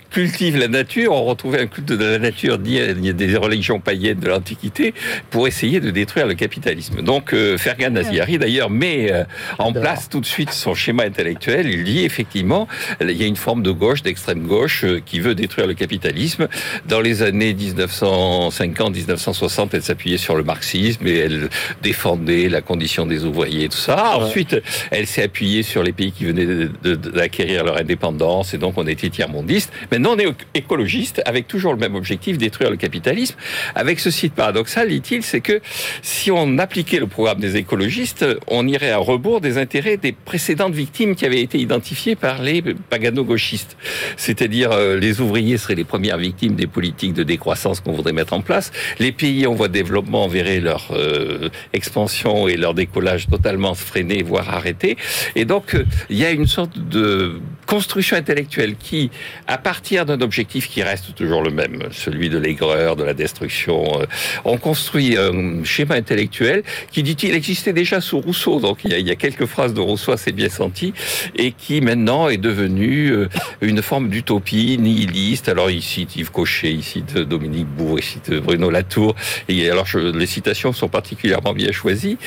cultivent la nature, ont retrouvé un culte de la nature des religions païennes de l'Antiquité pour essayer de détruire le capitalisme. Donc euh, Fergan Aziari d'ailleurs met euh, en place tout de suite son schéma intellectuel. Il dit effectivement, il y a une forme de gauche, d'extrême gauche, euh, qui veut détruire le capitalisme. Dans les années 1950-1960, elle s'appuyait sur le marxisme et elle défendait la condition des ouvriers et tout ça. Ensuite, elle s'est appuyée sur les pays qui venaient d'acquérir leur indépendance et donc on était tiers-mondiste. Maintenant, on est écologiste avec toujours le même objectif, détruire le capitalisme. Avec ce site paradoxal, dit-il, c'est que si on appliquait le programme des écologistes, on irait à rebours des intérêts des précédentes victimes qui avaient été identifiées par les pagano-gauchistes. C'est-à-dire, euh, les ouvriers seraient les premières victimes des politiques de décroissance qu'on voudrait mettre en place. Les pays en voie de développement verraient leur euh, expansion et leur décollage totalement freiné, voire arrêté. Et donc, euh, il y a une sorte de construction intellectuelle qui, à partir d'un objectif qui reste toujours le même, celui de l'aigreur, de la destruction, euh, on construit un schéma intellectuel qui, dit-il, existait déjà sous Rousseau. Donc, il y a, il y a quelques phrases de Rousseau assez bien senties et qui maintenant est devenu euh, une forme d'utopie nihiliste. Alors, il cite Yves Cochet, il cite Dominique Bourg, il cite Bruno Latour. Et alors, je- les citations sont particulièrement bien choisies.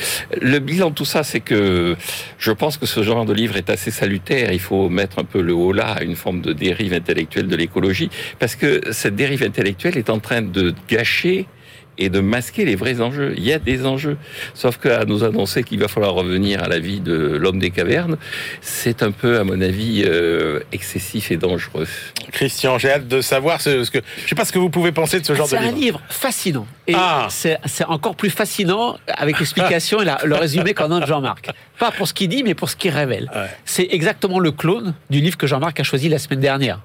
Le bilan de tout ça, c'est que je pense que ce genre de livre est assez salutaire. Il faut mettre un le haut là à une forme de dérive intellectuelle de l'écologie, parce que cette dérive intellectuelle est en train de gâcher et de masquer les vrais enjeux. Il y a des enjeux. Sauf qu'à nous annoncer qu'il va falloir revenir à la vie de l'homme des cavernes, c'est un peu, à mon avis, euh, excessif et dangereux. Christian, j'ai hâte de savoir ce, ce que. Je sais pas ce que vous pouvez penser de ce genre de C'est un livre. livre fascinant. Et Ah. c'est encore plus fascinant avec l'explication et la- le résumé qu'en donne Jean-Marc. Pas pour ce qu'il dit, mais pour ce qu'il révèle. Ouais. C'est exactement le clone du livre que Jean-Marc a choisi la semaine dernière.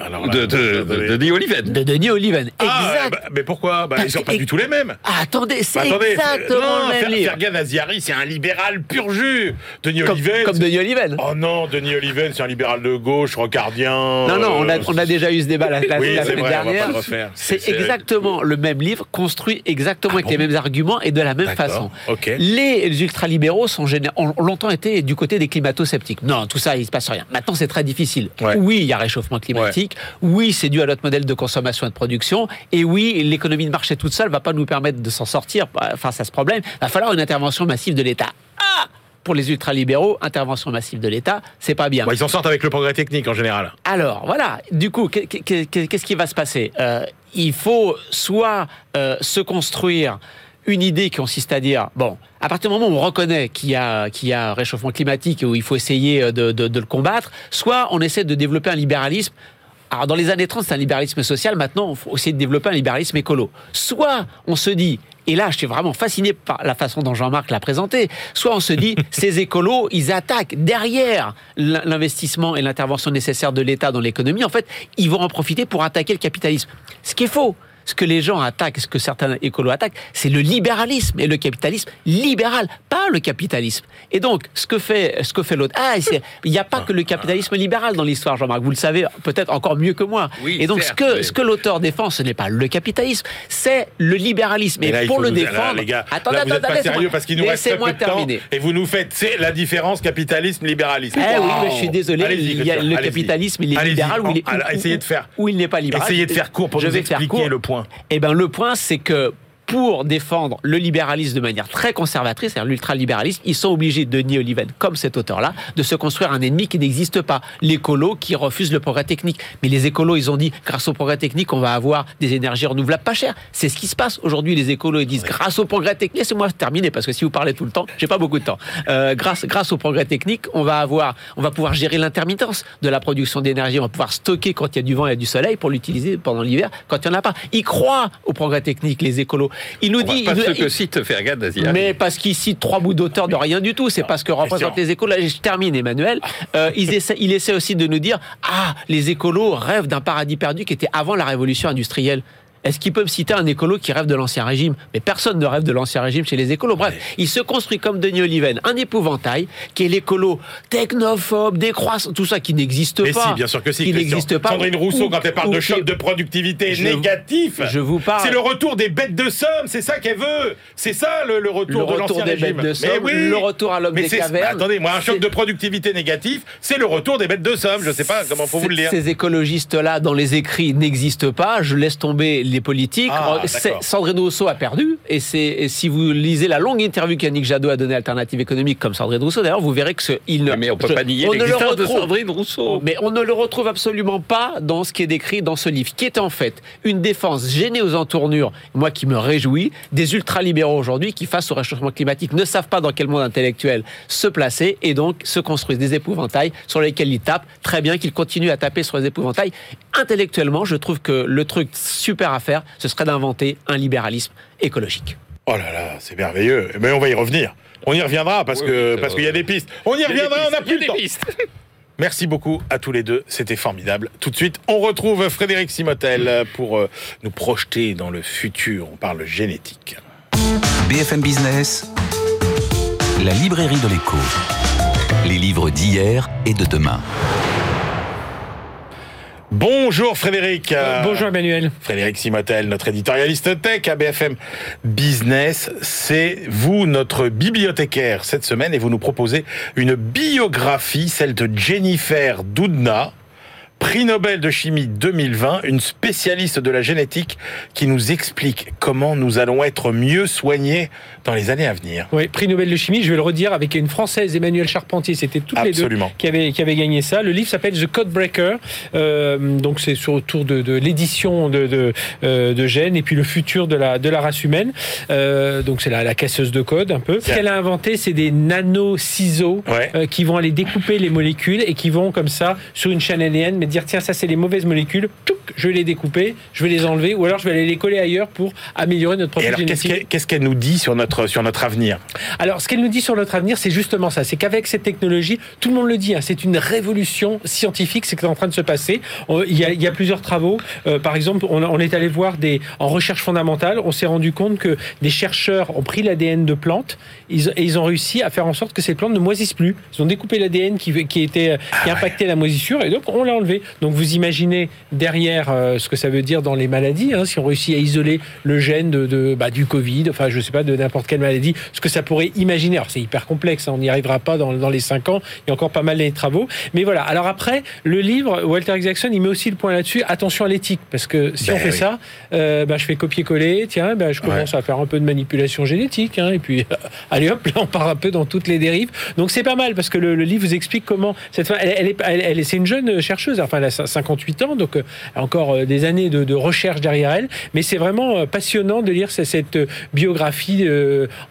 Alors là, De, de, de, de Denis Oliven. De Denis Oliven. Ah, exact. bah, mais pourquoi? Bah, Parce Ils sont que- pas du tout les mêmes. Ah, attendez, c'est Bah, exactement le même livre. Fergan Aziari, c'est un libéral pur jus. Denis Comme, Oliven. comme Denis Oliven. Oh non, Denis Oliven, c'est un libéral de gauche, rocardien. Non, non, on a, euh, on a déjà eu ce débat la, la- Oui, la c'est semaine vrai, dernière. C'est exactement le même livre, construit exactement avec bon les mêmes arguments et de la même façon. Les ultralibéraux sont ont longtemps été du côté des climato-sceptiques. Non, tout ça, il se passe rien. Maintenant, c'est très difficile. Ouais. Oui, il y a réchauffement climatique. Oui, c'est dû à notre modèle de consommation et de production. Et oui, l'économie de marché toute seule va pas nous permettre de s'en sortir bah, face à ce problème. Il va falloir une intervention massive de l'État. Ah pour les ultralibéraux, intervention massive de l'État, c'est pas bien. Bon, ils s'en sortent avec le progrès technique en général. Alors voilà, du coup, qu'est- qu'est- qu'est- qu'est-ce qui va se passer? Euh, Il faut soit euh, se construire une idée qui consiste à dire, bon, à partir du moment où on reconnaît qu'il y a, qu'il y a un réchauffement climatique et où il faut essayer de, de- de le combattre, soit on essaie de développer un libéralisme. Alors dans les années 30, c'est un libéralisme social, maintenant, il faut essayer de développer un libéralisme écolo. Soit on se dit, et là je suis vraiment fasciné par la façon dont Jean-Marc l'a présenté, soit on se dit, ces écolos, ils attaquent derrière l'in- l'investissement et l'intervention nécessaire de l'État dans l'économie, en fait, ils vont en profiter pour attaquer le capitalisme. Ce qui est faux. Ce que les gens attaquent, ce que certains écolos attaquent, c'est le libéralisme et le capitalisme libéral, pas le capitalisme. Et donc, ce que fait, ce que fait l'autre, ah, il n'y a pas que le capitalisme libéral dans l'histoire, Jean-Marc. Vous le savez peut-être encore mieux que moi. Oui, et donc, certes, ce que, mais- ce que l'auteur défend, ce n'est pas le capitalisme, c'est le libéralisme. Et, là, pour le nous- là, défendre, les gars, attendez, là, vous n'êtes attendez, pas laissez-moi- sérieux parce qu'il nous reste très peu laissez-moi de temps terminer. et vous nous faites c'est la différence capitalisme-libéralisme. Eh oui, mais je suis désolé, il y a le capitalisme, il est libéral ou il est, Alors, ou- essayez de faire. ou il n'est pas libéral. Essayez de faire court pour Je nous expliquer le point. Eh ben, le point, c'est que pour défendre le libéralisme de manière très conservatrice, c'est-à-dire l'ultralibéralisme, ils sont obligés, Denis Oliven, comme cet auteur-là, de se construire un ennemi qui n'existe pas, l'écolo qui refuse le progrès technique. Mais les écolos, ils ont dit, grâce au progrès technique, on va avoir des énergies renouvelables pas chères. C'est ce qui se passe aujourd'hui. Les écolos, ils disent, grâce au progrès technique, laissez-moi terminer, parce que si vous parlez tout le temps, j'ai pas beaucoup de temps. Euh, grâce, grâce au progrès technique, on va avoir, on va pouvoir gérer l'intermittence de la production d'énergie. On va pouvoir stocker quand il y a du vent et du soleil pour l'utiliser pendant l'hiver quand il n'y en a pas. Ils croient au progrès technique, les écolos. Ils nous On va disent, pas ils- ce que cite Fergat mais parce qu'ils citent trois bouts d'auteur de rien du tout. C'est parce que représentent les écolos. Là, je termine, Emmanuel. Euh, ils essaient, il essaie aussi de nous dire Ah, les écolos rêvent d'un paradis perdu qui était avant la révolution industrielle. Est-ce qu'il peut me citer un écolo qui rêve de l'ancien régime? Mais personne ne rêve de l'ancien régime chez les écolos. Bref, il se construit comme Denis Oliven, un épouvantail, qui est l'écolo technophobe, décroissant, tout ça qui n'existe Mais pas. si, bien sûr que si. Qui n'existe pas. Sandrine Rousseau, Ou- quand elle parle de choc de productivité Je- négatif, je vous parle- c'est le retour des bêtes de somme, c'est ça qu'elle veut. C'est ça le, le Le retour de retour l'ancien des régime. bêtes de Mais somme, oui. le retour à l'homme Mais des cavernes. Attendez, moi, un choc de productivité négatif, c'est le retour des bêtes de somme. Je sais pas comment faut vous le dire. Ces écologistes-là, dans les écrits, n'existent pas. Je laisse tomber les politiques. Ah. Sandrine Rousseau a perdu. Et, et si vous lisez la longue interview qu'Yannick Jadot a donnée à Alternative économique, comme Sandrine Rousseau, d'ailleurs, vous verrez que ce, il ne. Mais on peut je- pas nier on ne le l'existence de retrouve- Sandrine Rousseau. mais on ne le retrouve absolument pas dans ce qui est décrit dans ce livre, qui est en fait une défense gênée aux entournures, moi qui me réjouis, des ultralibéraux aujourd'hui qui, face au réchauffement climatique, ne savent pas dans quel monde intellectuel se placer et donc se construisent des épouvantails sur lesquels ils tapent. Très bien qu'ils continuent à taper sur les épouvantails. Intellectuellement, je trouve que le truc super à faire, ce serait d'inventer un libéralisme écologique. Oh là là, c'est merveilleux. Mais on va y revenir. On y reviendra parce Oui, que oui, parce qu'il y a des pistes. On y reviendra, on n'a plus le des temps. pistes. Merci beaucoup à tous les deux, c'était formidable. Tout de suite, on retrouve Frédéric Simotel pour euh, nous projeter dans le futur. On parle génétique. BFM Business, la librairie de l'écho. Les livres d'hier et de demain. Bonjour Frédéric. Euh, Bonjour Emmanuel. Frédéric Simotel, notre éditorialiste tech à BFM Business. C'est vous notre bibliothécaire cette semaine et vous nous proposez une biographie, celle de Jennifer Doudna, prix Nobel de chimie 2020, une spécialiste de la génétique qui nous explique comment nous allons être mieux soignés dans les années à venir. Oui, prix Nobel de chimie, je vais le redire avec une française, Emmanuel Charpentier, c'était toutes Absolument. les deux qui avaient, qui avaient gagné ça. Le livre s'appelle The Code Breaker, euh, donc c'est sur autour de, de l'édition de, de, euh, de gènes et puis le futur de la, de la race humaine. Euh, donc c'est la, la casseuse de code un peu. Ce qu'elle a inventé, c'est des nano-ciseaux Ouais. qui vont aller découper les molécules et qui vont comme ça sur une chaîne ADN, mais dire tiens ça c'est les mauvaises molécules, je vais les découper, je vais les enlever ou alors je vais aller les coller ailleurs pour améliorer notre Et profil qu'est-ce génétique. qu'elle qu'est-ce qu'elle nous dit sur notre, sur notre avenir? Alors, ce qu'elle nous dit sur notre avenir, c'est justement ça. C'est qu'avec cette technologie, tout le monde le dit, hein, c'est une révolution scientifique, c'est ce qui est en train de se passer. Il y a, il y a plusieurs travaux. Euh, par exemple, on, on est allé voir des en recherche fondamentale. On s'est rendu compte que des chercheurs ont pris l'ADN de plantes ils, et ils ont réussi à faire en sorte que ces plantes ne moisissent plus. Ils ont découpé l'ADN qui, qui était qui impactait la moisissure et donc on l'a enlevé. Isolé. Donc vous imaginez derrière euh, ce que ça veut dire dans les maladies, hein, si on réussit à isoler le gène de, de- bah, du Covid, enfin je sais pas, de n'importe quelle maladie, ce que ça pourrait imaginer. Alors c'est hyper complexe, hein, on n'y arrivera pas dans, dans les 5 ans, il y a encore pas mal de travaux. Mais voilà, alors après, le livre, Walter Isaacson, il met aussi le point là-dessus, attention à l'éthique, parce que si Ben on fait oui. ça, euh, bah, je fais copier-coller, tiens, bah, je commence à faire un peu de manipulation génétique, hein, et puis allez hop, là on part un peu dans toutes les dérives. Donc c'est pas mal, parce que le, le livre vous explique comment cette femme, elle, elle est, elle, elle est- c'est une jeune chercheuse, enfin elle a 58 ans, donc euh, encore euh, des années de, de recherche derrière elle, mais c'est vraiment euh, passionnant de lire cette, cette, biographie.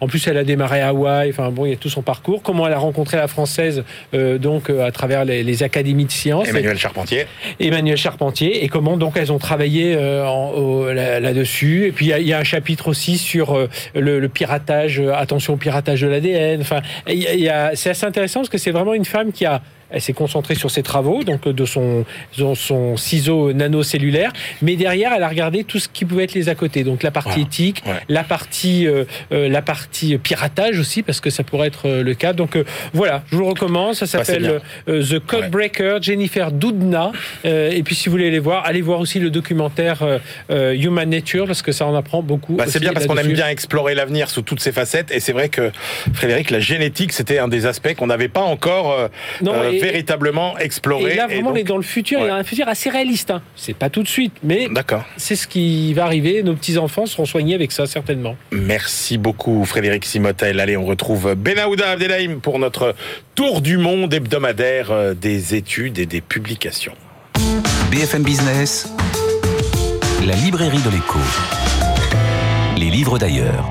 en plus, elle a démarré à Hawaï, enfin bon, il y a tout son parcours, comment elle a rencontré la française, euh, donc à travers les, les académies de sciences. Emmanuel Charpentier. Emmanuel Charpentier et comment donc elles ont travaillé euh, là-dessus. Et puis il y a- il y, a un chapitre aussi sur euh, le, le piratage, attention au piratage de l'ADN. Enfin, c'est assez intéressant parce que c'est vraiment une femme qui a elle s'est concentrée sur ses travaux, donc euh, de son, son, son ciseau nanocellulaire, mais derrière, elle a regardé tout ce qui pouvait être les à côté. Donc la partie Voilà. éthique, Ouais. la partie, euh, euh, la partie piratage aussi, parce que ça pourrait être euh, le cas. Donc euh, voilà, je vous le recommande. Ça s'appelle euh, The Codebreaker, Jennifer Doudna. Euh, et puis si vous voulez les voir, allez voir aussi le documentaire Human Nature, parce que ça en apprend beaucoup. Bah, c'est bien parce qu'on aime bien explorer l'avenir sous toutes ses facettes. Et c'est vrai que, Frédéric, la génétique, c'était un des aspects qu'on n'avait pas encore euh, Non, et- véritablement exploré. Et là, vraiment, donc- on est dans le futur, Ouais. et un futur assez réaliste. Hein. C'est pas tout de suite, mais c'est ce qui va arriver. Nos petits-enfants seront soignés avec ça, certainement. Merci beaucoup, Frédéric Simotel. Allez, on retrouve Benaouda Abdelhaim pour notre tour du monde hebdomadaire euh, des études et des publications. BFM Business, la librairie de l'écho. Les livres d'ailleurs.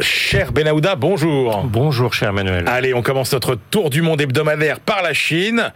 Cher Benaouda, bonjour. Bonjour, cher Emmanuel. Allez, on commence notre tour du monde hebdomadaire par la Chine.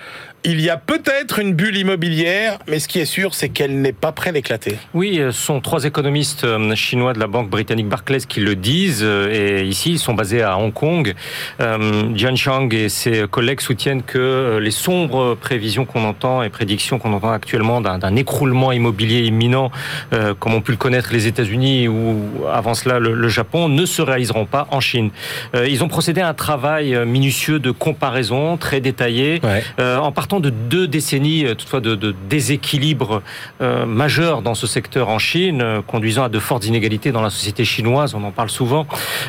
Il y a peut-être une bulle immobilière, mais ce qui est sûr, c'est qu'elle n'est pas près d'éclater. Oui, euh, ce sont trois économistes euh, chinois de la banque britannique Barclays qui le disent. euh, Et ici, ils sont basés à Hong Kong. Euh, Jian Chang et ses collègues soutiennent que les sombres prévisions qu'on entend et prédictions qu'on entend actuellement d'un écroulement immobilier imminent, euh, comme ont pu le connaître les États-Unis ou avant cela le, le Japon, ne se réaliseront pas en Chine. Euh, Ils ont procédé à un travail minutieux de comparaison très détaillé, euh, en partant de deux décennies euh, toutefois de, de déséquilibre euh, majeur dans ce secteur en Chine, euh, conduisant à de fortes inégalités dans la société chinoise, on en parle souvent,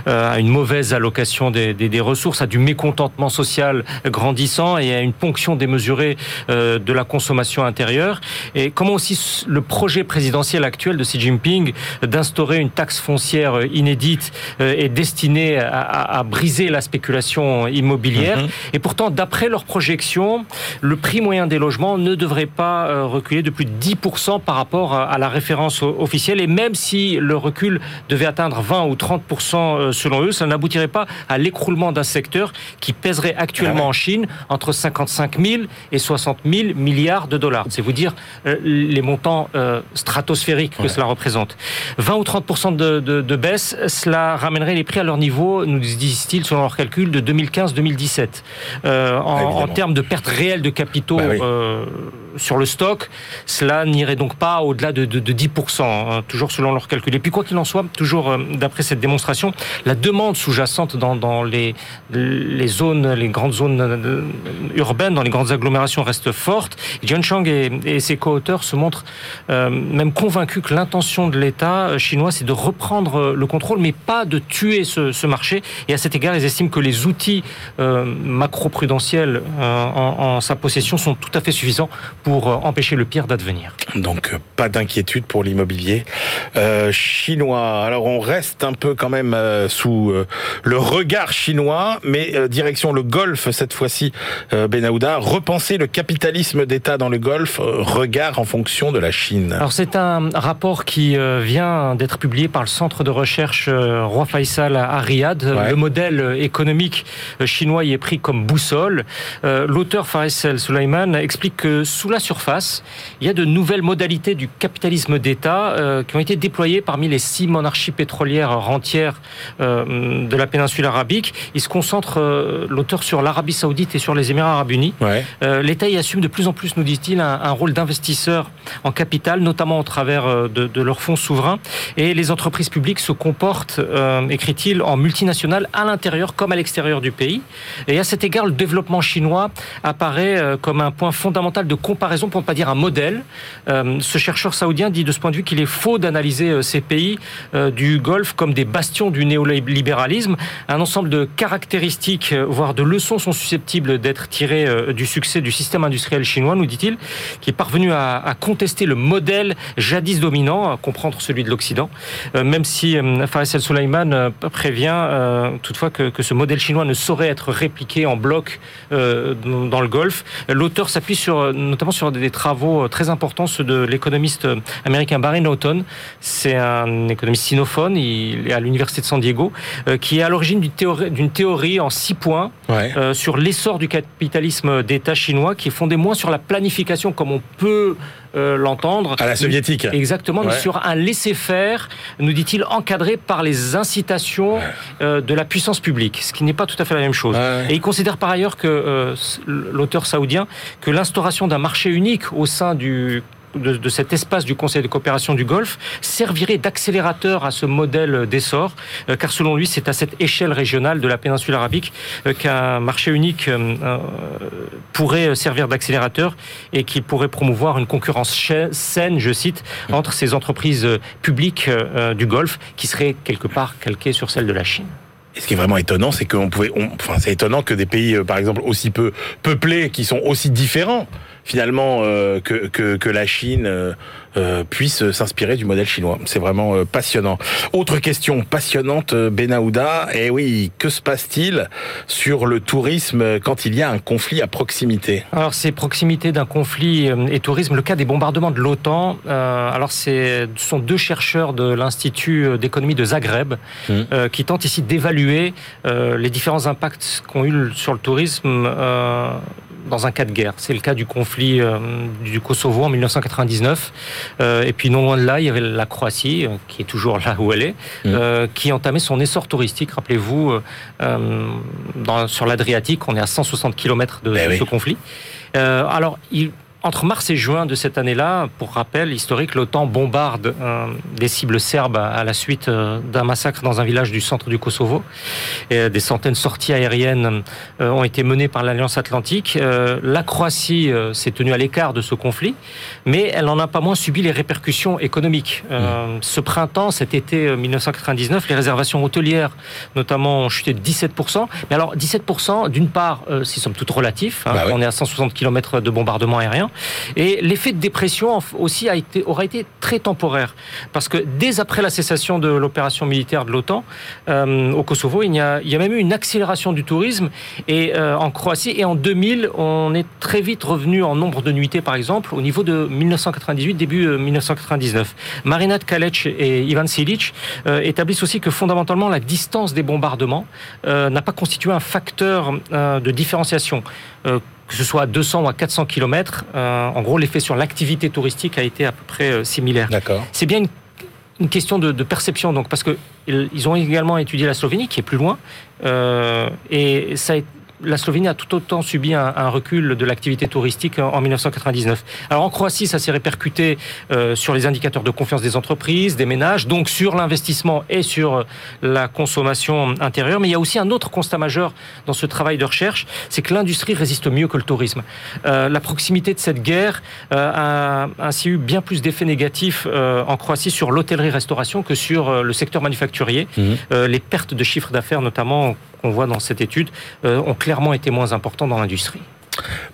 euh, à une mauvaise allocation des, des- des ressources, à du mécontentement social grandissant et à une ponction démesurée de la consommation intérieure. Et comment aussi le projet présidentiel actuel de Xi Jinping d'instaurer une taxe foncière inédite est destiné à, à- à briser la spéculation immobilière. Mhm. Et pourtant, d'après leurs projections, le prix moyen des logements ne devrait pas euh, reculer de plus de 10% par rapport à la référence officielle. Et même si le recul devait atteindre 20 ou 30% euh, selon eux, ça n'aboutirait pas à l'écroulement d'un secteur qui pèserait actuellement en Chine entre 55 000 et 60 000 milliards de dollars. C'est vous dire euh, les montants stratosphériques que Ouais. cela représente. 20 ou 30% de, de, de baisse, cela ramènerait les prix à leur niveau, nous disent-ils, selon leurs calculs, de 2015-2017. Euh, en, termes de perte réelle de capitaux Bah oui. Euh, sur le stock, cela n'irait donc pas au-delà de, de, de 10%, hein, toujours selon leurs calculs. Et puis quoi qu'il en soit, toujours euh, d'après cette démonstration, la demande sous-jacente dans, dans les, les zones, les grandes zones euh, urbaines, dans les grandes agglomérations reste forte. John Chang et, et ses co-auteurs se montrent euh, même convaincus que l'intention de l'État euh, chinois, c'est de reprendre euh, le contrôle, mais pas de tuer ce, ce marché. Et à cet égard, ils estiment que les outils euh, macro-prudentiels euh, en, en sa possession sont tout à fait suffisants pour euh, empêcher le pire d'advenir. Donc, euh, pas d'inquiétude pour l'immobilier euh, chinois. Alors, on reste un peu quand même euh, sous euh, le regard chinois, mais direction le Golfe cette fois-ci, Benahouda. Repenser le capitalisme d'État dans le Golfe, regard en fonction de la Chine. Alors c'est un rapport qui vient d'être publié par le centre de recherche Roi Faisal à Riyad. Ouais. Le modèle économique chinois y est pris comme boussole. L'auteur Faisal Suleiman explique que sous la surface, il y a de nouvelles modalités du capitalisme d'État euh, qui ont été déployées parmi les six monarchies pétrolières rentières euh, de la péninsule arabique. Il se concentre, euh, l'auteur, sur l'Arabie saoudite et sur les Émirats arabes unis. Ouais. L'État y assume de plus en plus, nous dit-il, un, un rôle d'investisseur en capital, notamment au travers de, de leurs fonds souverains. Et les entreprises publiques se comportent, écrit-il, en multinationales à l'intérieur comme à l'extérieur du pays. Et à cet égard, le développement chinois apparaît comme un point fondamental de comparaison, pour ne pas dire un modèle. Euh, ce chercheur saoudien dit de ce point de vue qu'il est faux d'analyser euh, ces pays euh, du Golfe comme des bastions du néolibéralisme. Un ensemble de caractéristiques, voire de leçons sont susceptibles d'être tirées du succès du système industriel chinois, nous dit-il, qui est parvenu à, contester le modèle jadis dominant, à comprendre celui de l'Occident, même si euh, Faris El Soleiman euh, prévient toutefois que, que ce modèle chinois ne saurait être répliqué en bloc dans le Golfe. L'auteur s'appuie sur, euh, notamment sur des travaux euh, très importants, ceux de l'économiste euh, américain Barry Norton. C'est un économiste sinophone, il est à l'université de San Diego, euh, qui est à l'origine d'une théorie, en six points Ouais. euh, sur l'essor du capitalisme d'État chinois, qui est fondé moins sur la planification, comme on peut euh, l'entendre. À la soviétique. Exactement, mais Ouais. sur un laisser-faire, nous dit-il, encadré par les incitations euh, de la puissance publique, ce qui n'est pas tout à fait la même chose. Ouais. Et il considère par ailleurs que euh, l'auteur saoudien que l'instauration d'un marché unique au sein du de, cet espace du Conseil de coopération du Golfe servirait d'accélérateur à ce modèle d'essor, euh, car selon lui, c'est à cette échelle régionale de la péninsule arabique euh, qu'un marché unique euh, pourrait servir d'accélérateur et qu'il pourrait promouvoir une concurrence saine, je cite, entre ces entreprises publiques du Golfe qui seraient quelque part calquées sur celles de la Chine. Et ce qui est vraiment étonnant, c'est qu'on pouvait, enfin, c'est étonnant que des pays, par exemple, aussi peu peuplés, qui sont aussi différents finalement euh, que, que que la Chine, euh, euh, puissent s'inspirer du modèle chinois. C'est vraiment euh, passionnant. Autre question passionnante, Benahouda. Et oui, que se passe-t-il sur le tourisme quand il y a un conflit à proximité? Alors, c'est proximité d'un conflit et tourisme. Le cas des bombardements de l'OTAN. euh, alors, c'est ce sont deux chercheurs de l'Institut d'économie de Zagreb Mhm. euh, qui tentent ici d'évaluer euh, les différents impacts qu'ont eu sur le tourisme euh, dans un cas de guerre. C'est le cas du conflit euh, du Kosovo en 1999. Euh, et puis, non loin de là, il y avait la Croatie, euh, qui est toujours là où elle est, euh, qui entamait son essor touristique. Rappelez-vous, sur l'Adriatique, on est à 160 km de, Ben oui. ce conflit. Alors, il, entre mars et juin de cette année-là, pour rappel historique, l'OTAN bombarde euh, des cibles serbes à, la suite euh, d'un massacre dans un village du centre du Kosovo. Et, euh, des centaines de sorties aériennes euh, ont été menées par l'Alliance Atlantique. Euh, la Croatie euh, s'est tenue à l'écart de ce conflit, mais elle n'en a pas moins subi les répercussions économiques. Euh, Ce printemps, cet été euh, 1999, les réservations hôtelières, notamment, ont chuté de 17%. Mais alors, 17%, d'une part, euh, c'est somme toute relatif. hein, Bah oui. On est à 160 km de bombardement aérien. Et l'effet de dépression aussi aura été très temporaire. Parce que dès après la cessation de l'opération militaire de l'OTAN euh, au Kosovo, il y, a, même eu une accélération du tourisme et, euh, en Croatie. Et en 2000, on est très vite revenu en nombre de nuitées, par exemple, au niveau de 1998, début euh, 1999. Marina Tkalic et Ivan Silic euh, établissent aussi que fondamentalement, la distance des bombardements euh, n'a pas constitué un facteur euh, de différenciation. Euh, que ce soit à 200 ou à 400 km, en gros, l'effet sur l'activité touristique a été à peu près euh, similaire. D'accord. C'est bien une, une question de, de perception, donc parce que ils ils ont également étudié la Slovénie, qui est plus loin, euh, et ça a été- la Slovénie a tout autant subi un, un recul de l'activité touristique en, en 1999. Alors en Croatie, ça s'est répercuté euh, sur les indicateurs de confiance des entreprises, des ménages, donc sur l'investissement et sur euh, la consommation intérieure. Mais il y a aussi un autre constat majeur dans ce travail de recherche, c'est que l'industrie résiste mieux que le tourisme. Euh, la proximité de cette guerre euh, a ainsi eu bien plus d'effets négatifs en Croatie sur l'hôtellerie-restauration que sur le secteur manufacturier. Euh, les pertes de chiffre d'affaires, notamment qu'on voit dans cette étude, euh, ont clairement été moins importantes dans l'industrie.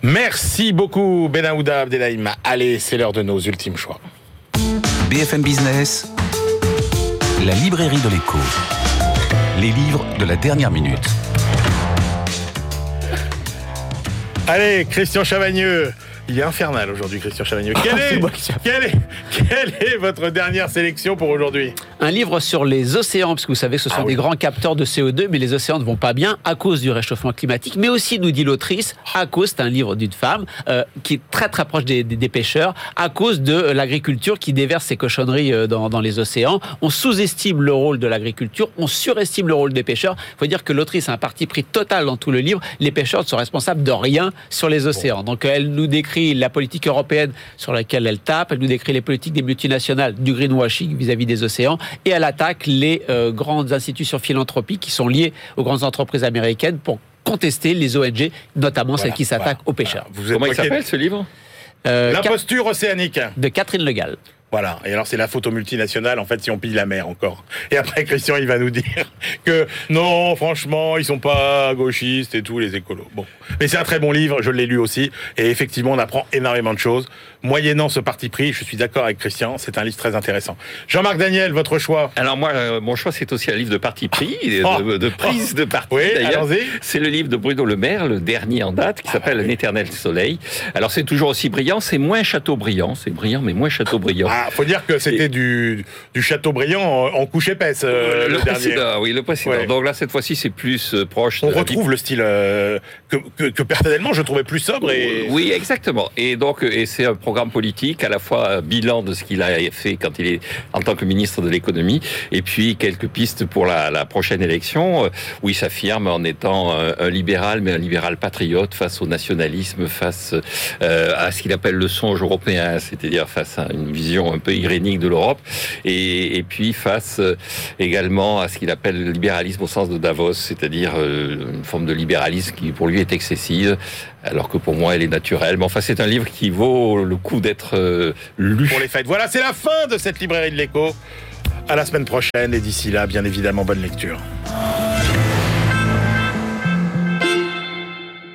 Merci beaucoup, Benahouda Abdelhaim. Allez, c'est l'heure de nos ultimes choix. BFM Business, la librairie de l'écho. Les livres de la dernière minute. Allez, Christian Chavagneux. Il est infernal aujourd'hui, Christian Chavagneux. Quelle est, quelle est, quelle est votre dernière sélection pour aujourd'hui Un livre sur les océans, parce que vous savez que ce sont Ah oui. des grands capteurs de CO2, mais les océans ne vont pas bien à cause du réchauffement climatique, mais aussi, nous dit l'autrice, à cause, c'est un livre d'une femme euh, qui est très très proche des, des- des pêcheurs, à cause de l'agriculture qui déverse ses cochonneries euh, dans, dans les océans. On sous-estime le rôle de l'agriculture, on surestime le rôle des pêcheurs. Il faut dire que l'autrice a un parti pris total dans tout le livre. Les pêcheurs ne sont responsables de rien sur les océans. Donc elle nous décrit la politique européenne sur laquelle elle tape, elle nous décrit les politiques des multinationales, du greenwashing vis-à-vis des océans, et elle attaque les euh, grandes institutions philanthropiques qui sont liées aux grandes entreprises américaines pour contester les ONG, notamment celles qui s'attaquent voilà. aux pêcheurs. Vous Comment il s'appelle ce livre? Euh, L'imposture océanique. de Catherine Le Gall. Voilà. Et alors, c'est la photo multinationale, en fait, si on pille la mer encore. Et après, Christian, il va nous dire que non, franchement, ils sont pas gauchistes et tout, les écolos. Bon. Mais c'est un très bon livre, je l'ai lu aussi. Et effectivement, on apprend énormément de choses. Moyennant ce parti pris, je suis d'accord avec Christian, c'est un livre très intéressant. Jean-Marc Daniel, votre choix Alors moi, euh, mon choix, c'est aussi un livre de parti pris, de, Oh. de prise de parti Oui, d'ailleurs. allons-y. C'est le livre de Bruno Le Maire, le dernier en date, qui s'appelle Un éternel soleil. Alors c'est toujours aussi brillant, c'est moins Chateaubriand, c'est brillant mais moins Chateaubriand. Ah, faut dire que c'était du, du Châteaubriand en, en couche épaisse, euh, le, dernier. précédent, oui, le précédent. Ouais. Donc là, cette fois-ci, c'est plus euh, proche. On de retrouve le style euh, que, que, que personnellement je trouvais plus sobre et Oui, exactement. Et donc, et c'est un programme politique, à la fois un bilan de ce qu'il a fait quand il est en tant que ministre de l'économie, et puis quelques pistes pour la, prochaine élection, euh, où il s'affirme en étant un, un libéral, mais un libéral patriote face au nationalisme, face euh, à ce qu'il appelle le songe européen, c'est-à-dire face à une vision un peu irénique de l'Europe, et, et puis face euh, également à ce qu'il appelle le libéralisme au sens de Davos, c'est-à-dire euh, une forme de libéralisme qui pour lui est excessive, alors que pour moi elle est naturelle. Mais enfin, c'est un livre qui vaut le d'être euh, pour les fêtes. Voilà, c'est la fin de cette librairie de l'écho. À la semaine prochaine et d'ici là, bien évidemment, bonne lecture.